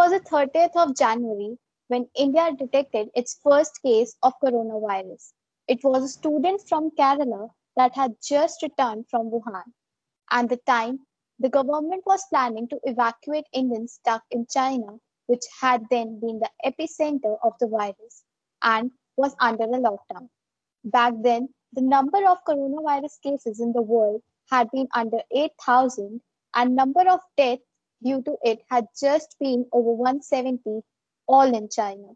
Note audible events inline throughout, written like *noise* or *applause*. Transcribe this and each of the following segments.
was the 30th of January when India detected its first case of coronavirus. It was a student from Kerala that had just returned from Wuhan. At the time, the government was planning to evacuate Indians stuck in China, which had then been the epicenter of the virus and was under a lockdown. Back then, the number of coronavirus cases in the world had been under 8,000 and number of deaths due to it had just been over 170, all in China.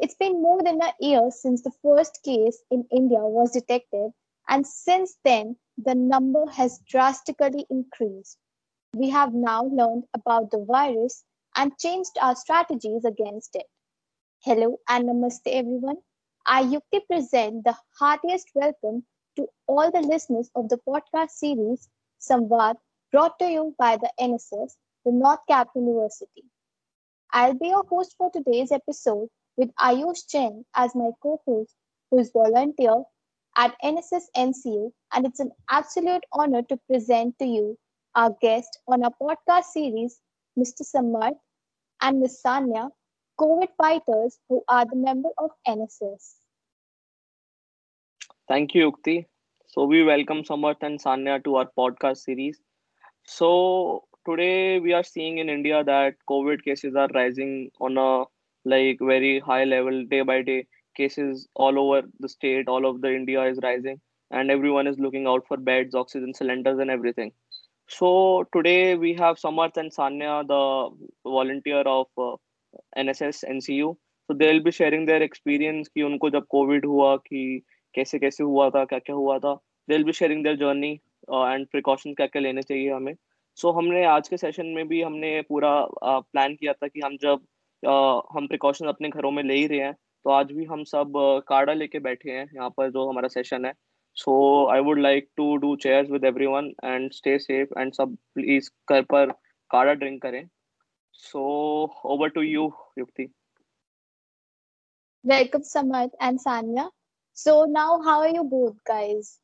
It's been more than a year since the first case in India was detected, and since then, the number has drastically increased. We have now learned about the virus and changed our strategies against it. Hello and namaste, everyone. I Yukti present the heartiest welcome to all the listeners of the podcast series Samvad brought to you by the NSS, the North Cap University. I'll be your host for today's episode with Ayush Chen as my co-host, who is volunteer at NSS NCU, and it's an absolute honor to present to you our guest on our podcast series, Mr. Samarth and Ms. Sanya, COVID fighters who are the member of NSS. Thank you, Yukti. So we welcome Samarth and Sanya to our podcast series. So today we are seeing in India that COVID cases are rising on a like very high level day by day. Cases all over the state, all over the India is rising, and everyone is looking out for beds, oxygen cylinders, and everything. So today we have Samarth and Sanya, the volunteer of uh, NSS NCU. So they'll be sharing their experience कि उनको जब COVID हुआ कि कैसे कैसे हुआ था क्या क्या हुआ था they'll be sharing their journey uh, precaution क्या क्या लेने चाहिए हमें सो so, हमने आज के सेशन में भी हमने पूरा प्लान किया था कि हम जब uh, हम प्रिकॉशन अपने घरों में ले ही रहे हैं तो आज भी हम सब कार्डा लेके बैठे हैं यहाँ पर जो हमारा सेशन है so I would like to do cheers with everyone and stay safe and सब प्लीज़ घर पर काढ़ा ड्रिंक करें so over to you Yukti Welcome, Samarth and Sanya. So now, how are you both, guys?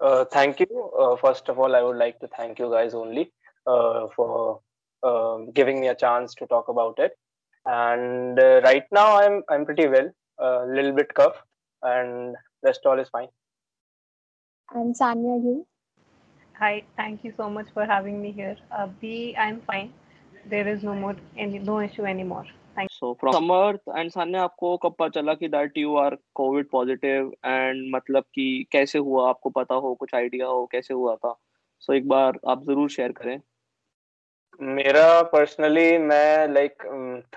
Uh, thank you. Uh, first of all, I would like to thank you guys only uh, for um, giving me a chance to talk about it. And uh, right now, I'm I'm pretty well. A little bit cough, and rest all is fine. And Sanya, you? Hi. Thank you so much for having me here. Uh, B, I'm fine. There is no more any no issue anymore. So from Samarth and Sanya आपको कब पता चला कि that you are COVID positive and मतलब कि कैसे हुआ? आपको पता हो कुछ आइडिया हो कैसे हुआ था? सो so एक बार आप ज़रूर शेयर करें। मेरा पर्सनली मैं like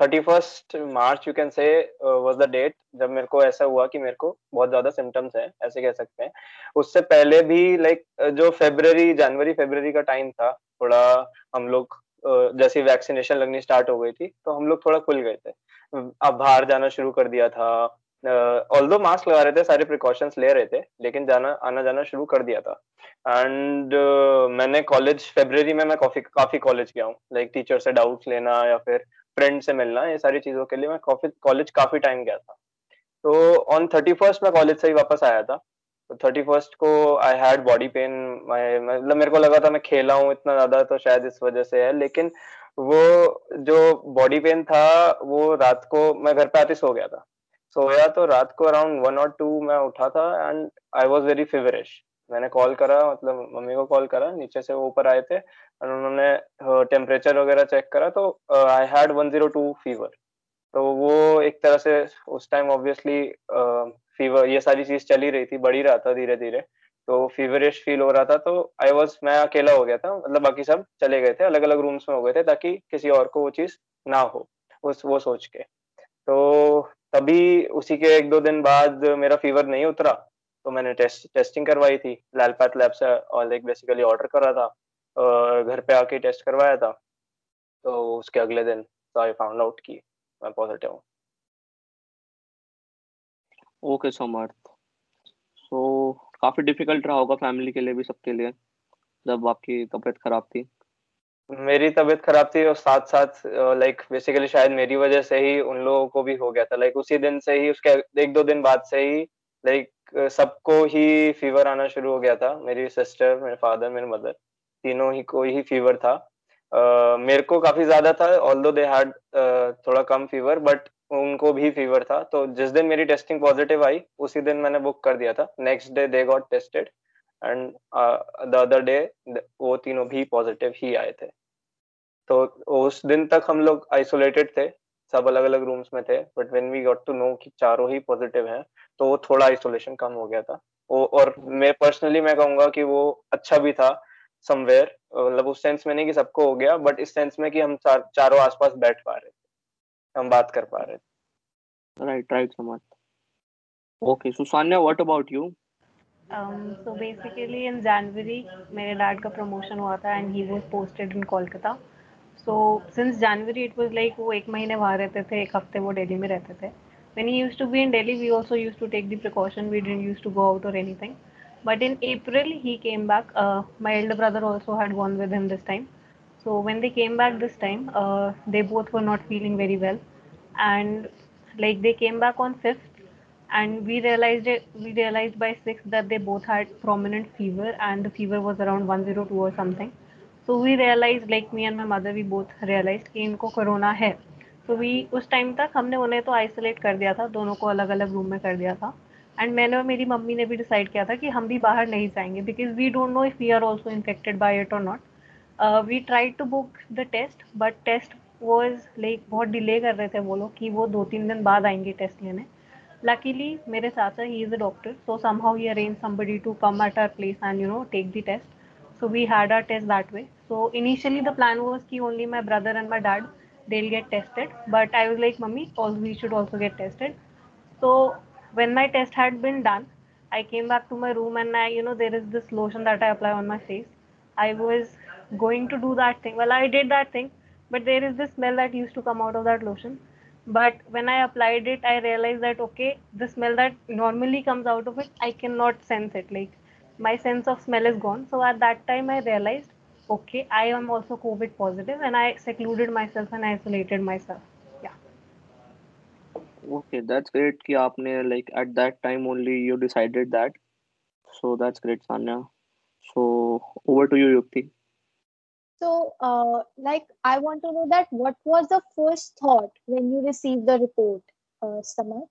thirty first March you can say was the date जब मेरे को ऐसा हुआ कि मेरे को बहुत ज़्यादा सिम्टम्स है ऐसे कह सकते हैं। उससे पहले भी लाइक like, जो फेब्रवरी जनवरी फेब्रवरी का टाइम था थोड़ा हम लोग जैसे वैक्सीनेशन लगनी स्टार्ट हो गई थी तो हम लोग थोड़ा खुल गए थे। अब बाहर जाना शुरू कर दिया था। ऑल दो मास्क लगा रहे थे सारे प्रिकॉशंस ले रहे थे लेकिन जाना आना जाना शुरू कर दिया था। एंड uh, मैंने कॉलेज फेब्रवरी में मैं काफ़ी काफ़ी कॉलेज गया हूँ। लाइक टीचर से डाउट्स लेना या फिर फ्रेंड से मिलना ये सारी चीज़ों के लिए मैं काफ़ी कॉलेज काफ़ी टाइम गया था। तो ऑन थर्टी फ़र्स्ट मैं कॉलेज से ही वापस आया था। थर्टी फ़र्स्ट को आई हैड बॉडी पेन मतलब मेरे को लगा था मैं खेला हूँ इतना ज़्यादा तो शायद इस वजह से है, लेकिन वो जो बॉडी पेन था, वो रात को मैं घर पे आते सो गया था। सोया तो रात को अराउंड वन और टू मैं उठा था and I was very feverish मैंने कॉल करा मतलब मम्मी को कॉल करा, नीचे से वो ऊपर आए थे और उन्होंने टेम्परेचर वगैरह चेक करा तो I had one zero two fever तो वो एक तरह से उस टाइम ऑब्वियसली फीवर ये सारी चीज़ चली रही थी, बढ़ी रहा था धीरे धीरे तो फीवरिश फील हो रहा था तो आई वॉज़ मैं अकेला हो गया था मतलब बाकी सब चले गए थे अलग अलग रूम्स में हो गए थे, ताकि किसी और को वो चीज़ ना हो, उस, वो सोच के। तो तभी उसी के एक दो दिन बाद मेरा फीवर नहीं उतरा तो मैंने टेस्ट टेस्टिंग करवाई थी। लालपात लैब से और लाइक बेसिकली ऑर्डर करा था घर पे आके टेस्ट करवाया था तो उसके अगले दिन तो आई फाउंड आउट की मैं पॉजिटिव हूँ। ओके समर्थ। सो काफ़ी डिफ़िकल्ट रहा होगा फैमिली के लिए भी सबके लिए जब आपकी तबीयत खराब थी। मेरी तबीयत खराब थी और साथ साथ लाइक बेसिकली शायद मेरी वजह से ही उन लोगों को भी हो गया था। लाइक उसी दिन से ही उसके एक दो दिन बाद से ही लाइक सबको ही फीवर आना शुरू हो गया था। मेरी सिस्टर मेरे फादर मेरे मदर तीनों ही को ही फीवर था। uh, मेरे को काफ़ी ज़्यादा था ऑल दो दे हैड थोड़ा कम फीवर बट उनको भी फीवर था। तो जिस दिन मेरी टेस्टिंग पॉजिटिव आई उसी दिन मैंने बुक कर दिया था। Next day they got tested and the other day वो तीनों भी पॉजिटिव ही आए थे। तो उस दिन तक हम लोग आइसोलेटेड थे सब अलग अलग रूम्स में थे but when we got to know कि चारों ही पॉजिटिव हैं तो वो थोड़ा आइसोलेशन कम हो गया था। वो और मैं पर्सनली मैं कहूँगा कि वो अच्छा भी था समवेयर मतलब उस सेंस में नहीं कि सबको हो गया बट इस सेंस में कि हम चार, चारों आसपास बैठ पा रहे हम बात कर पा रहे थे राइट राइट समझ okay so Sanya what about you so basically in January मेरे डैड का प्रमोशन हुआ था and he was posted in Kolkata so since January it was like वो एक महीने वहाँ रहते थे एक हफ़्ते वो दिल्ली में रहते थे when he used to be in Delhi, we also used to take the precaution. We didn't used to go out or anything. But in April, he came back. Uh, my elder brother also had gone with him this time. So when they came back this time, uh, they both were not feeling very well, and like they came back on fifth, and we realized it. We realized by sixth that they both had prominent fever, and the fever was around 102 or something. So we realized, like me and my mother, we both realized कि इनको corona है. तो we उस time तक हमने उन्हें तो isolate कर दिया था दोनों को अलग अलग रूम में कर दिया था एंड मैंने और मेरी मम्मी ने भी डिसाइड किया था कि हम भी बाहर नहीं जाएँगे because we don't know if we are also infected by it और not we try to book the test but test was like बहुत डिले कर रहे थे वो लोग कि वो दो तीन दिन बाद आएंगे टेस्ट लेने लकीली मेरे साथ he is a doctor so somehow he arrange somebody to come at our place and you know take the test so we had our test that way so initially the plan was की only my brother and my dad they'll get tested but i was like mummy all we should also get tested so when my test had been done i came back to my room and i you know there is this lotion that i apply on my face i was going to do that thing well i did that thing but there is this smell that used to come out of that lotion but when i applied it i realized that okay the smell that normally comes out of it i cannot sense it like my sense of smell is gone so at that time i realized okay, I am also COVID positive and I secluded myself and isolated myself. Yeah. Okay, that's great कि आपने like at that time only you decided that. So that's great, Sanya. So over to you, Yukti. So, uh, like, I want to know that what was the first thought when you received the report, uh, Samar?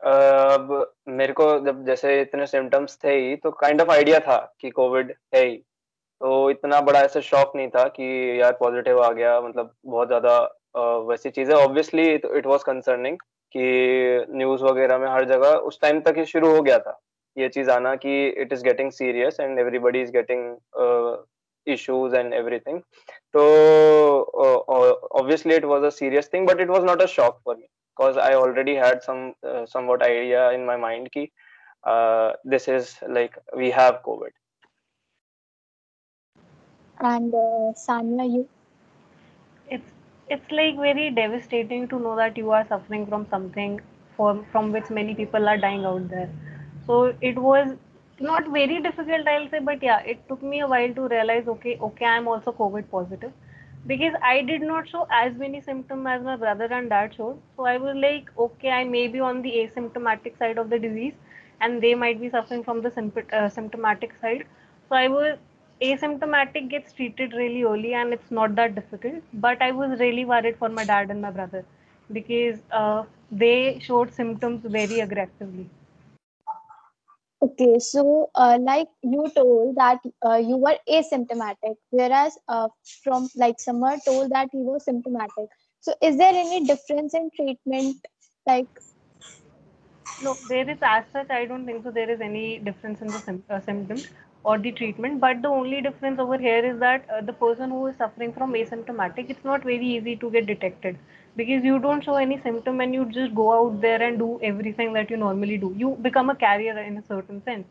अब मेरे को जब जैसे इतने symptoms थे ही तो kind of idea था कि कोविड है ही। तो इतना बड़ा ऐसा शॉक नहीं था कि यार पॉजिटिव आ गया मतलब बहुत ज़्यादा वैसी चीज़ें। ऑब्वियसली इट वाज कंसर्निंग कि न्यूज़ वगैरह में हर जगह उस टाइम तक ही शुरू हो गया था। ये चीज़ आना कि it is getting serious and everybody is getting issues and everything so uh, obviously it was a serious thing but it was not a shock for me because i already had some uh, somewhat idea in my mind ki uh, this is like we have covid And uh, Sanya, you? It's it's like very devastating to know that you are suffering from something from from which many people are dying out there. So it was not very difficult, I'll say, but yeah, it took me a while to realize, okay, okay, I'm also COVID positive because I did not show as many symptoms as my brother and dad showed. So I was like, okay, I may be on the asymptomatic side of the disease, and they might be suffering from the uh, symptomatic side. So I was asymptomatic gets treated really early and it's not that difficult. But I was really worried for my dad and my brother because uh, they showed symptoms very aggressively. Okay, so uh, like you told that uh, you were asymptomatic, whereas uh, from like Samar told that he was symptomatic. So is there any difference in treatment? Like, no, there is as such. I don't think so. There is any difference in the sim- uh, symptoms or the treatment but the only difference over here is that uh, the person who is suffering from asymptomatic it's not very easy to get detected because you don't show any symptom and you just go out there and do everything that you normally do you become a carrier in a certain sense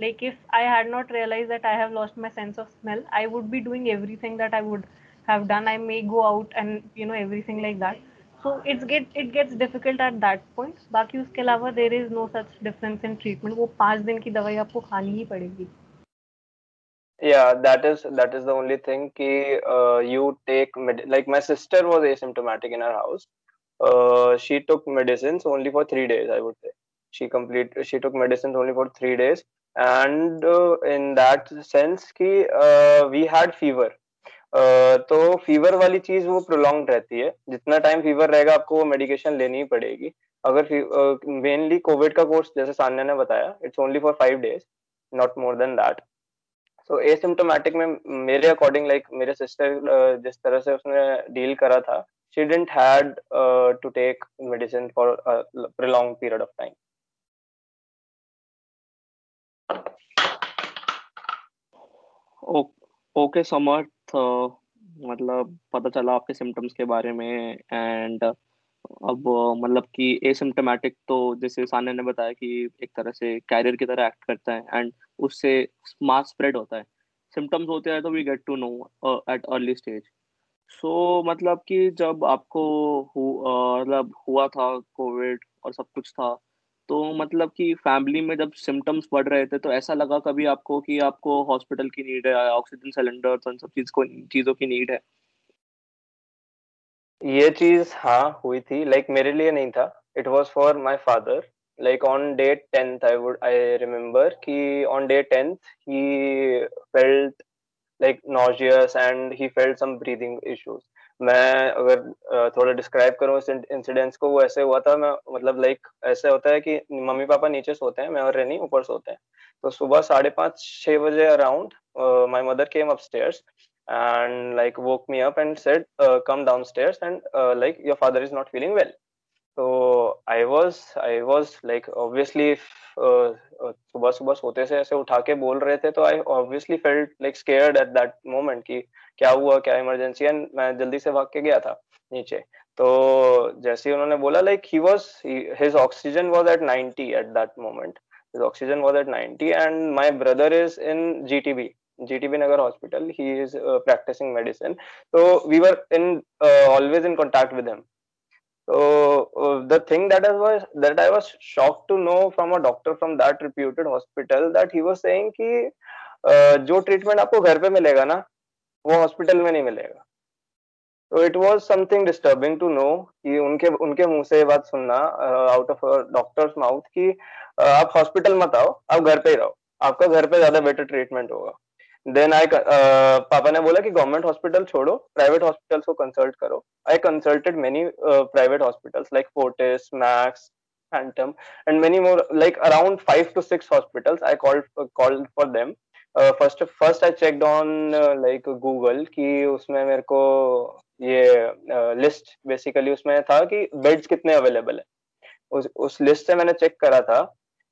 like if i had not realized that i have lost my sense of smell i would be doing everything that i would have done i may go out and you know everything like that so it's get it gets difficult at that point बाकी उसके अलावा there is no such difference in treatment वो पाँच दिन की दवाई आपको खानी ही पड़ेगी yeah that is that is the only thing ki, uh, you take med- like my sister was asymptomatic in her house uh, she took medicines only for 3 days i would say she complete she took medicines only for 3 days and uh, in that sense ki, uh, we had fever तो fever वाली चीज़ वो prolong रहती है जितना time fever रहेगा आपको वो मेडिकेशन लेनी ही पड़ेगी अगर मेनली कोविड का कोर्स जैसे सान्या ने बताया it's only for five days not more than that so asymptomatic में मेरे अकॉर्डिंग लाइक like, मेरे सिस्टर जिस तरह से उसने डील करा था she didn't had to take medicine for prolong period of time okay Samarth मतलब पता चला आपके सिम्टम्स के बारे में एंड अब मतलब कि एसिम्टोमेटिक तो जैसे सान्या ने बताया कि एक तरह से कैरियर की तरह एक्ट करता है एंड उससे मास स्प्रेड होता है। सिम्टम्स होते हैं तो we get to know at early stage so मतलब कि जब आपको मतलब हु, हुआ था कोविड और सब कुछ था तो मतलब कि फैमिली में जब सिम्टम्स बढ़ रहे थे तो ऐसा लगा कभी आपको कि आपको हॉस्पिटल की नीड है ऑक्सीजन सिलेंडर तो इन सब चीज़ को चीज़ों की नीड है। ये चीज़ हाँ हुई थी। लाइक like, मेरे लिए नहीं था। It was for my father like on day tenth I would I remember कि on day tenth he felt like nauseous and he felt some breathing issues मैं अगर थोड़ा डिस्क्राइब करूँ इस इंसिडेंट्स को वो ऐसे हुआ था। मैं मतलब लाइक ऐसे होता है कि मम्मी पापा नीचे सोते हैं मैं और रेनी ऊपर सोते हैं। तो सुबह साढ़े पाँच छः बजे around my mother came upstairs and like woke me up and said uh, come downstairs and uh, like your father is not feeling well. So i was i was like obviously सुबह सुबह सोते से ऐसे उठा के बोल रहे थे तो I obviously felt like scared at that moment कि क्या हुआ क्या इमरजेंसी एंड मैं जल्दी से भाग के गया था नीचे। तो जैसे ही उन्होंने बोला like he was his oxygen was at 90 at that moment his oxygen was at 90 and my brother is in GTB GTB Nagar Hospital. He is uh, practicing medicine. So we were in uh, always in contact with him. So uh, the thing that I was that I was shocked to know from a doctor from that reputed hospital that he was saying कि जो treatment आपको घर पे मिलेगा ना वो hospital में नहीं मिलेगा तो it was something disturbing to know कि उनके उनके मुँह से ये बात सुनना आउट ऑफ़ डॉक्टर्स माउथ कि आप हॉस्पिटल मत आओ आप घर पे ही रहो आपका घर पे ज़्यादा बेटर ट्रीटमेंट होगा देन आई पापा ने बोला कि गवर्नमेंट हॉस्पिटल छोड़ो प्राइवेट हॉस्पिटल्स को कंसल्ट करो। I consulted many private hospitals like Fortis Max Phantom and many more like around five to six hospitals I called uh, called for them. Uh, first first I checked on uh, कि उसमें मेरे को ये list uh, basically उसमें था कि beds कितने available है। उस उस लिस्ट से मैंने चेक करा था।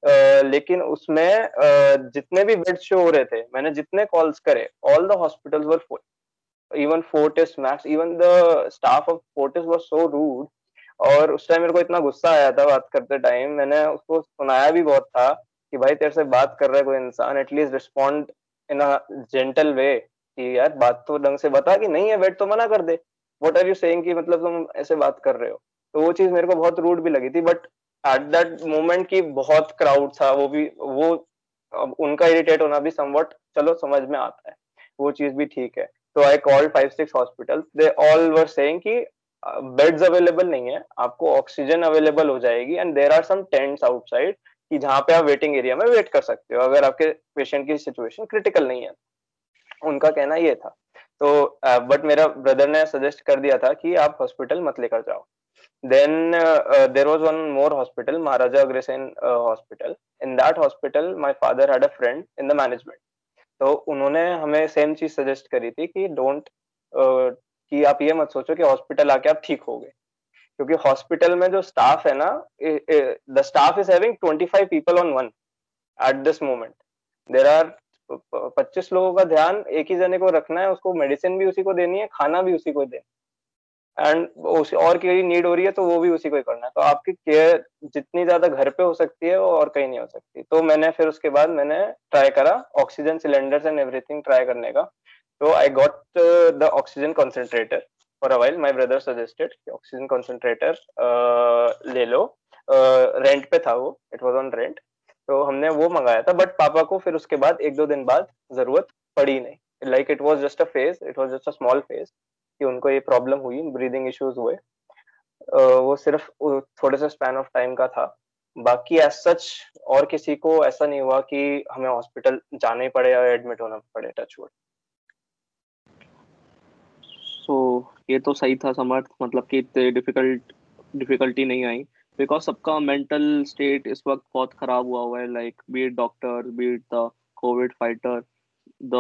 लेकिन उसमें जितने भी बेड शो हो रहे थे, मैंने जितने कॉल्स करे all the hospitals were full even Fortis Max even the staff of Fortis was so rude और उस टाइम मेरे को इतना गुस्सा आया था बात करते टाइम मैंने उसको सुनाया भी बहुत था कि भाई तेरे से बात कर रहा है कोई इंसान at least respond in a gentle way कि यार बात तो ढंग से बता कि नहीं है बेड तो मना कर दे। वट आर यू सेइंग कि मतलब तुम ऐसे बात कर रहे हो? तो वो चीज़ मेरे को बहुत रूड भी लगी थी बट एट दैट मोमेंट की बहुत क्राउड था वो भी वो उनका इरिटेट होना भी समवट चलो समझ में आता है वो चीज़ भी ठीक है। तो I call five six hospital they all were saying कि बेड्स अवेलेबल नहीं है आपको ऑक्सीजन अवेलेबल हो जाएगी and there are some tents outside कि जहाँ पे आप वेटिंग एरिया में वेट कर सकते हो अगर आपके पेशेंट की सिचुएशन क्रिटिकल नहीं है। उनका कहना ये था। तो बट uh, मेरा ब्रदर ने सजेस्ट कर दिया था कि आप हॉस्पिटल मत लेकर जाओ। Then uh, uh, there was one more hospital maharaja agrasen uh, hospital. In that hospital my father had a friend in the management. तो उन्होंने हमें सेम चीज़ सजेस्ट करी थी कि डोंट uh, कि आप ये मत सोचो कि हॉस्पिटल आके आप ठीक हो गए। क्योंकि हॉस्पिटल में जो स्टाफ है ना the staff is having 25 people on one at this moment there are 25 लोगों का ध्यान एक ही जने को रखना है उसको मेडिसिन भी उसी को देनी है खाना भी उसी को देना एंड उसी और की नीड हो रही है तो वो भी उसी को ही करना है। तो आपकी केयर जितनी ज़्यादा घर पे हो सकती है वो और कहीं नहीं हो सकती। तो मैंने फिर उसके बाद मैंने ट्राई करा oxygen cylinders and everything try करने का। तो I got the oxygen concentrator for a while my brother suggested oxygen concentrator ले लो। रेंट uh, पे था वो। इट वॉज़ ऑन रेंट तो हमने वो मंगाया था बट पापा को फिर उसके बाद एक दो दिन बाद ज़रूरत पड़ी नहीं। Like it was just a phase it was just a small phase कि उनको ये प्रॉब्लम हुई ब्रीदिंग इश्यूज़ हुए। वो सिर्फ़ थोड़े से स्पैन ऑफ़ टाइम का था। बाकी एज सच और किसी को ऐसा नहीं हुआ कि हमें हॉस्पिटल जाने पड़े या एडमिट होना पड़े टचवुड सो ये तो सही था, समर्थ। मतलब कि इतने डिफ़िकल्ट डिफिकल्टी नहीं आई। बिकॉज़ सबका मेंटल स्टेट इस वक्त बहुत खराब हुआ हुआ है। Like be it doctor be it the COVID fighter the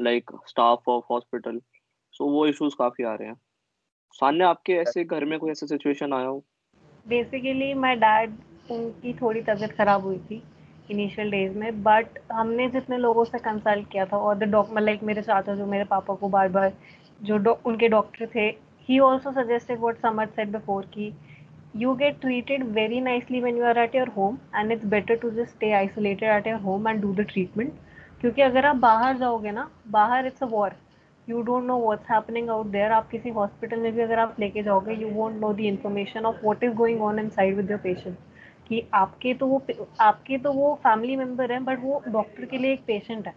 like staff of hospital so वो इश्यूज़ काफ़ी आ रहे हैं। सान्य, आपके ऐसे घर में कोई ऐसा सिचुएशन आया हो? बेसिकली माय डैड उनकी थोड़ी तबीयत खराब हुई थी इनिशियल डेज़ में बट हमने जितने लोगों से कंसल्ट किया था, और द डॉक्टर लाइक मेरे चाचा जो मेरे पापा को बार बार जो उनके डॉक्टर थे he also suggested what Samar said before की, you get treated very nicely when you are at your home, and it's better to just stay isolated at your home and do the treatment. क्योंकि अगर आप बाहर जाओगे ना, बाहर it's a war you don't know what's happening out there आप किसी hospital में भी अगर आप लेके जाओगे you won't know the information of what is going on inside with your patient कि आपके तो वो, आपके तो वो फैमिली मेंबर हैं बट वो डॉक्टर के लिए एक पेशेंट है।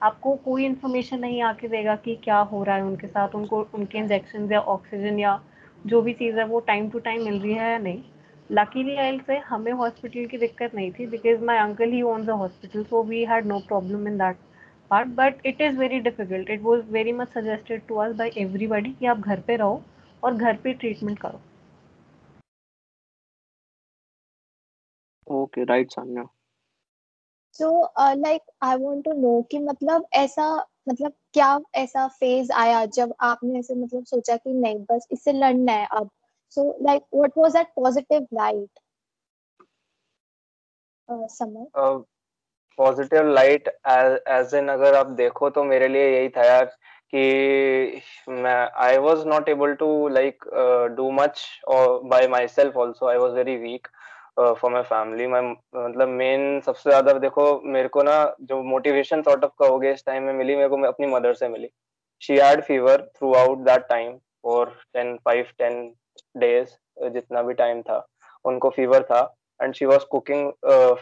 आपको कोई इन्फॉर्मेशन नहीं आके देगा कि क्या हो रहा है उनके साथ, उनको, उनके इंजेक्शन या ऑक्सीजन या जो भी चीज़ है, वो टाइम टू टाइम मिल रही है या नहीं। लकीली आई से हमें हॉस्पिटल की दिक्कत नहीं थी because my uncle he owns a hospital so we had no problem in that part but it is very difficult it was very much suggested to us by everybody कि आप घर पे रहो और घर पे ट्रीटमेंट करो। Okay right Sanya so like I want to know कि मतलब ऐसा मतलब क्या ऐसा फ़ेज़ आया जब आपने ऐसे मतलब सोचा कि नहीं बस इससे लड़ना है अब। So like what was that positive light Samar? Positive light as in अगर आप देखो तो मेरे लिए यही था यार कि मैं I was not able to like do much और by myself also I was very weak for my family मैं मतलब मेन सबसे ज़्यादा देखो मेरे को ना जो मोटिवेशन सॉर्ट ऑफ़ कहोगे इस टाइम में मिली, मेरे को अपनी मदर से मिली। She had fever throughout that time for ten five ten days जितना भी टाइम था, उनको फीवर था। And she was cooking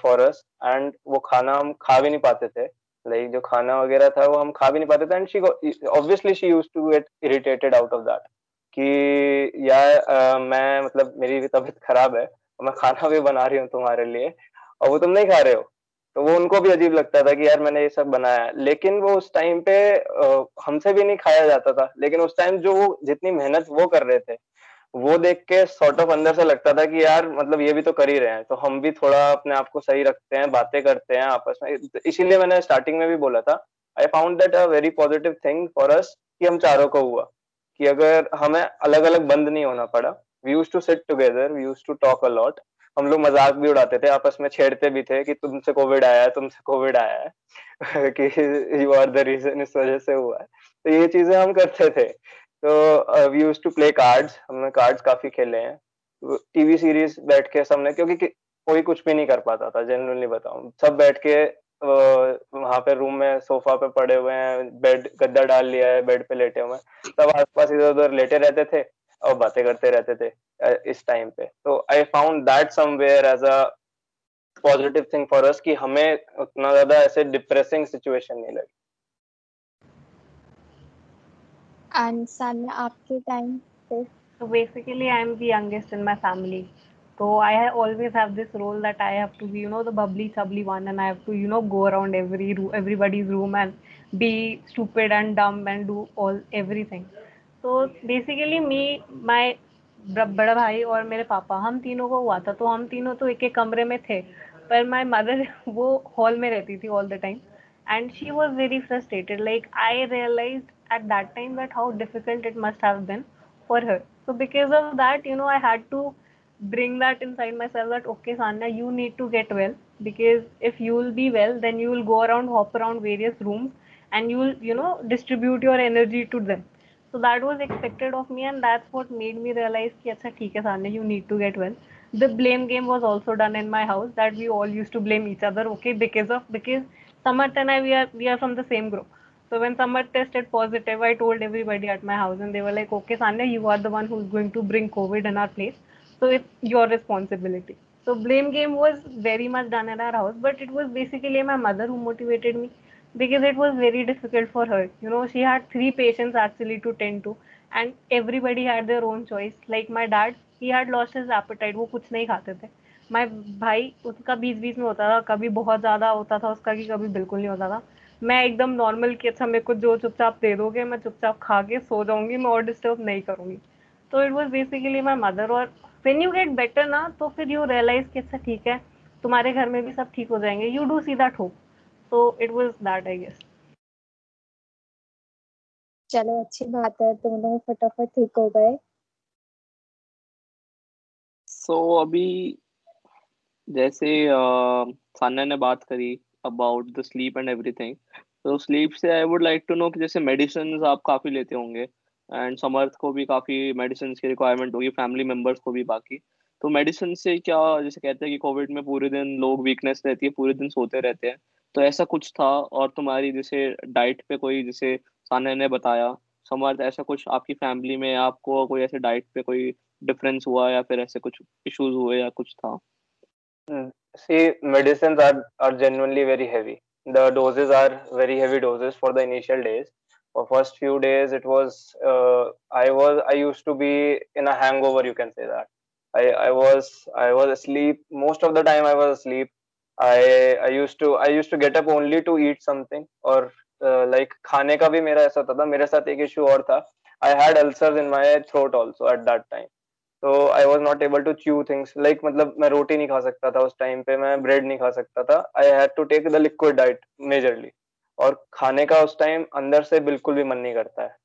for us and वो खाना हम खा भी नहीं पाते थे। लाइक like, जो खाना वगैरह था वो हम खा भी नहीं पाते थे। And she obviously she use to get irritated out of that कि यार uh, मैं मतलब मेरी तबीयत खराब है। और मैं खाना भी बना रही हूँ तुम्हारे लिए। और वो तुम नहीं खा रहे हो। तो वो उनको भी अजीब लगता था कि यार मैंने ये सब बनाया लेकिन वो उस टाइम पे हमसे भी नहीं खाया जाता था। लेकिन उस टाइम जो वो जितनी मेहनत वो कर रहे थे वो देख के सॉर्ट ऑफ़ अंदर से लगता था कि यार मतलब ये भी तो कर ही रहे हैं। तो हम भी थोड़ा अपने आप को सही रखते हैं, बातें करते हैं आपस में। इसीलिए मैंने स्टार्टिंग में भी बोला था I found that a very positive thing for us कि हम चारों को हुआ। कि अगर हमें अलग अलग बंद नहीं होना पड़ा we use to sit together we use to talk a lot हम लोग मज़ाक भी उड़ाते थे, आपस में छेड़ते भी थे कि तुमसे कोविड आया है तुमसे कोविड आया है। कि यू आर द रीजन इस वजह से हुआ है। तो ये चीज़ें हम करते थे। तो we use to play cards हमने कार्ड्स काफ़ी खेले हैं। टीवी सीरीज़ बैठ के सबने, क्योंकि कोई कुछ भी नहीं कर पाता था जनरली बताऊँ। सब बैठ के वहाँ पे रूम में सोफा पे पड़े हुए हैं बेड गद्दा डाल लिया है बेड पे लेटे हुए हैं। सब आसपास इधर उधर लेटे रहते थे और बातें करते रहते थे इस टाइम पे। तो I found that somewhere as a positive thing for us कि हमें उतना ज़्यादा ऐसे डिप्रेसिंग सिचुएशन नहीं लगी। एंड सन आपके टाइम पे so basically i am the youngest in my family so i always have this role that i have to be you know the bubbly chubbly one and i have to you know go around every room, everybody's room and be stupid and dumb and do all everything so basically me my बड़ा भाई और मेरे पापा हम तीनों को हुआ था तो हम तीनों तो एक एक कमरे में थे पर माई मदर वो हॉल में रहती थी all the time and she was very frustrated like I realise at that time that how difficult it must have been for her so because of that you know i had to bring that inside myself that okay sanya you need to get well because if you will be well then you will go around hop around various rooms and you will you know distribute your energy to them so that was expected of me and that's what made me realize ki acha theek hai Sanya you need to get well the blame game was also done in my house that we all used to blame each other okay because of because Samarth and I we are we are from the same group so when Samarth tested positive I told everybody at my house and they were like okay Sanya you are the one who's going to bring covid in our place so it's your responsibility so blame game was very much done in our house but it was basically my mother who motivated me because it was very difficult for her you know she had three patients actually to tend to and everybody had their own choice like my dad he had lost his appetite वो कुछ नहीं खाते थे my भाई उसका बीच बीच में होता था कभी बहुत ज़्यादा होता था उसका कि कभी बिल्कुल नहीं होता था मैं एकदम नॉर्मल कि अच्छा मेरे को जो चुपचाप दे दोगे मैं चुपचाप खा के सो जाऊँगी मैं और डिस्टर्ब नहीं करूँगी। तो it was basically my mother और वेन यू गेट बेटर ना तो फिर यू रियलाइज़ कि अच्छा ठीक है तुम्हारे घर में भी सब ठीक हो जाएँगे। You do see that hope तो it was that I guess चलो अच्छी बात है दोनों फटाफट ठीक हो गए। सो so, अभी जैसे सान्या ने बात करी about the sleep and everything तो स्लीप से I would like to know कि जैसे मेडिसिन आप काफ़ी लेते होंगे एंड समर्थ को भी काफ़ी मेडिसिन की रिक्वायरमेंट होगी फैमिली मेंबर्स को भी बाकी। तो मेडिसिन से क्या, जैसे कहते हैं कि कोविड में पूरे दिन लोग वीकनेस रहती है, पूरे दिन सोते रहते हैं। तो ऐसा कुछ था, और तुम्हारी जैसे डाइट पे कोई, जैसे सान्या ने बताया समर्थ ऐसा कुछ आपकी फैमिली में, आपको कोई ऐसे डाइट पे कोई डिफरेंस हुआ, या फिर ऐसे कुछ इश्यूज़ हुए, या कुछ था? see medicines are are genuinely very heavy. The doses are very heavy doses for the initial days. For first few days it was uh, i was i used to be in a hangover you can say that. I i was i was asleep. Most of the time i was asleep. I i used to i used to get up only to eat something or uh, like का भी मेरा ऐसा था tha mere sath ek issue aur tha i had ulcers in my throat also at that time. तो I was not able to chew things like मतलब मैं रोटी नहीं खा सकता था उस टाइम पे, मैं ब्रेड नहीं खा सकता था. I had to take the liquid diet majorly और खाने का उस टाइम अंदर से बिल्कुल भी मन नहीं करता है.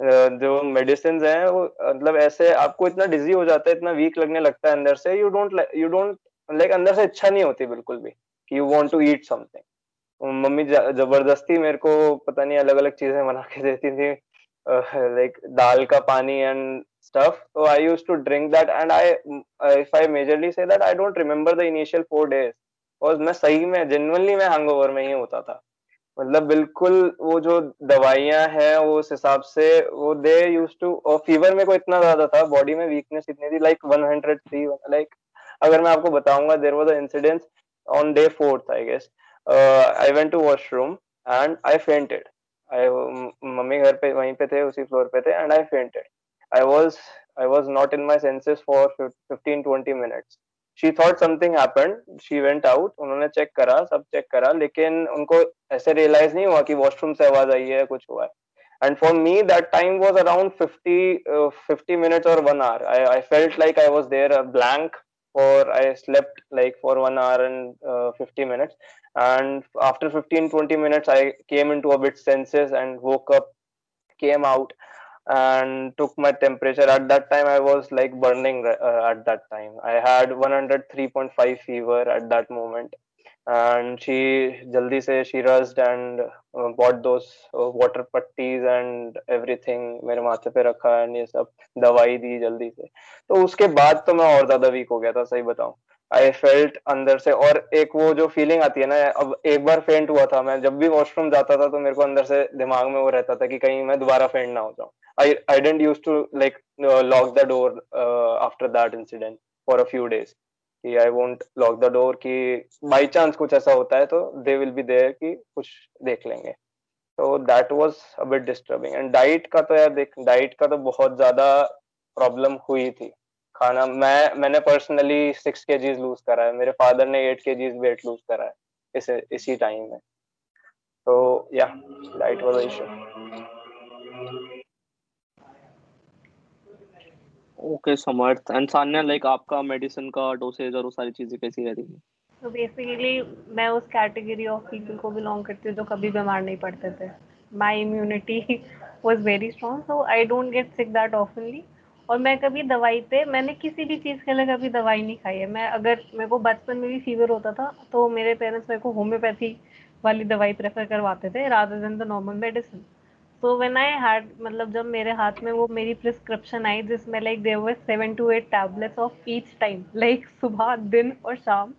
जो मेडिसिन है, वो मतलब ऐसे आपको इतना डिजी हो जाता है, इतना वीक लगने लगता है अंदर से you don't you don't like अंदर से इच्छा नहीं होती बिल्कुल भी कि you want to eat something mummy ज़बरदस्ती मेरे को पता नहीं अलग अलग चीज़ें बना के देती थी. लाइक दाल का पानी and stuff. So I used to drink that, and I, uh, if I majorly say that, I don't remember the initial four days. और मैं सही में जेनुअनली मैं हैंगओवर में ही होता था मतलब बिल्कुल वो जो दवाइयाँ हैं वो उस हिसाब से वो दे यूज़ टू और फीवर में को इतना ज़्यादा था बॉडी में वीकनेस इतनी थी like one hundred three like अगर मैं आपको बताऊँगा there was incident on day fourth I guess I went to washroom and I fainted I mummy घर पे वहीं पे थे उसी फ्लोर पे थे and I fainted I was I was not in my senses for 15 20 minutes. She thought something happened. She went out. उन्होंने check करा सब चेक करा लेकिन उनको ऐसे रियलाइज नहीं हुआ कि वॉशरूम से आवाज आई है कुछ हुआ है and for me that time was around 50 uh, 50 minutes or one hour I, I felt like i was there a blank or i slept like for one hour and uh, 50 minutes and after 15 20 minutes i came into a bit senses and woke up came out And took my temperature at that time i was like burning uh, at that time i had 103.5 fever at that moment and she jaldi se she rushed and uh, bought those uh, water patties and everything मेरे माथे पे रखा and ये सब दवाई दी जल्दी से तो उसके बाद तो मैं और ज़्यादा वीक हो गया था सही बताऊँ आई फेल्ट अंदर से और एक वो जो फीलिंग आती है ना अब एक बार फेंट हुआ था मैं जब भी वॉशरूम जाता था तो मेरे को अंदर से दिमाग में वो रहता था कि कहीं मैं दोबारा फेंट ना हो जाऊँ। आई used to like uh, lock the door uh, after that incident for a few days. कि I won't lock the door कि बाई चांस कुछ ऐसा होता है तो दे विल बी देयर कि कुछ देख लेंगे। तो that was a bit disturbing and diet का तो यार देख डाइट का तो बहुत ज़्यादा प्रॉब्लम हुई थी। खाना मैं मैंने पर्सनली सिक्स के जीज लूज करा है। मेरे फादर ने एट के जीज वेट लूज करा है इसे इसी टाइम में। तो या diet was issue okay Samarth and Sanya like आपका मेडिसिन का डोसेज और वो सारी चीज़ें कैसी रहती है? तो बेसिकली मैं उस कैटेगरी ऑफ़ पीपल को बिलोंग करती हूँ जो कभी बीमार नहीं पड़ते थे। My immunity was very strong so I don't get sick that oftenly और मैं कभी दवाई पे, मैंने किसी भी चीज़ के लिए कभी दवाई नहीं खाई है। मैं अगर, मेरे को बचपन में भी फीवर होता था तो मेरे पेरेंट्स मेरे को होम्योपैथी वाली दवाई प्रेफर करवाते थे rather than the normal medicine so when I had मतलब जब मेरे हाथ में वो मेरी प्रिस्क्रिप्शन आई, जिसमें like there were seven two eight tablets of each time like सुबह, दिन और शाम,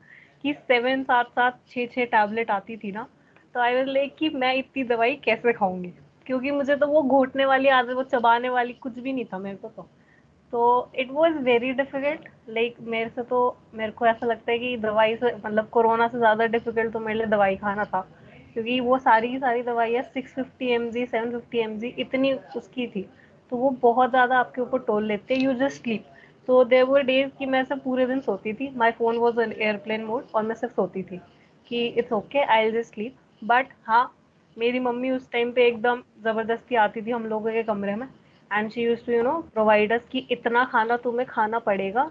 की सेवन सात सात छः छः टैबलेट आती थी ना तो आई वाज लाइक कि मैं इतनी दवाई कैसे खाऊँगी? क्योंकि मुझे तो वो घोटने वाली आदत, वो चबाने वाली कुछ भी नहीं था मेरे को तो। तो it was very difficult like मेरे से तो मेरे को ऐसा लगता है कि दवाई से मतलब कोरोना से ज़्यादा डिफ़िकल्ट तो मेरे लिए दवाई खाना था। क्योंकि वो सारी की सारी दवाइयाँ six fifty M G seven fifty M G इतनी उसकी थी। तो वो बहुत ज़्यादा आपके ऊपर टोल लेते हैं। यू जस्ट स्लीप तो देर वर डेज़ कि मैं सिर्फ़ पूरे दिन सोती थी। My phone was airplane mode और मैं सिर्फ़ सोती थी कि it's okay I just sleep but हाँ मेरी मम्मी उस टाइम पे एकदम ज़बरदस्ती आती थी हम लोगों के कमरे में। And she use to you know provide us कि इतना खाना तुम्हें खाना पड़ेगा।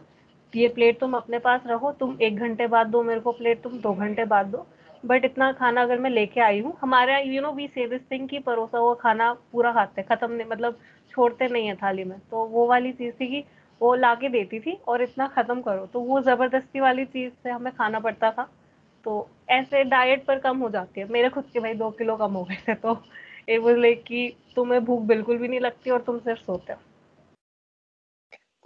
ये प्लेट तुम अपने पास रखो, तुम एक घंटे बाद दो मेरे को प्लेट तुम दो घंटे बाद दो। बट इतना खाना अगर मैं लेके आई हूँ, हमारे you know we say this thing की परोसा हुआ खाना पूरा खाते खत्म नहीं मतलब छोड़ते नहीं है थाली में। तो वो वाली चीज़ थी कि वो ला के देती थी और इतना ख़त्म करो। तो वो ज़बरदस्ती वाली चीज़ से हमें खाना पड़ता था। तो ऐसे डाइट पर कम हो जाती है। मेरे खुद के भाई दो किलो कम हो गए थे तो it was like कि तुम्हें भूख बिल्कुल भी नहीं लगती और तुम सिर्फ़ सोते हो।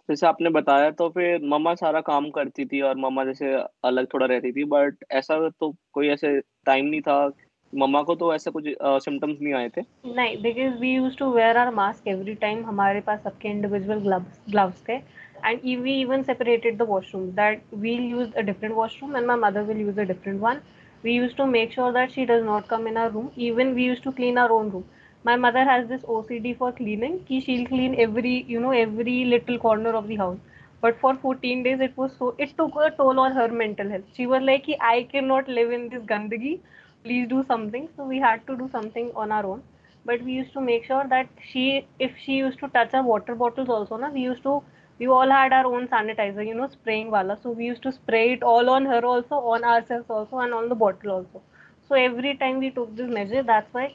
जैसे आपने बताया तो फिर मम्मा सारा काम करती थी और मम्मा जैसे अलग थोड़ा रहती थी बट ऐसा तो कोई ऐसे टाइम नहीं था। मम्मा को तो ऐसे कुछ सिम्टम्स uh, नहीं आए थे? नहीं because we use to wear our mask every time हमारे पास सबके इंडिविजुअल ग्लव्स ग्लव्स थे। And we even separated the washroom that we'll use a different washroom and my mother will use a different one we used to make sure that she does not come in our room. Even we used to clean our own room. My mother has this ocd for cleaning. Ki she'll clean every you know every little corner of the house. But for 14 days it was so it took a toll on her mental health. She was like i cannot live in this gandagi please do something. So we had to do something on our own. But we used to make sure that she if she used to touch our water bottles also na we used to we all had our own sanitizer, you know, spraying wala. So we used to spray it all on her also, on ourselves also, and on the bottle also. So every time we took this measure, that's why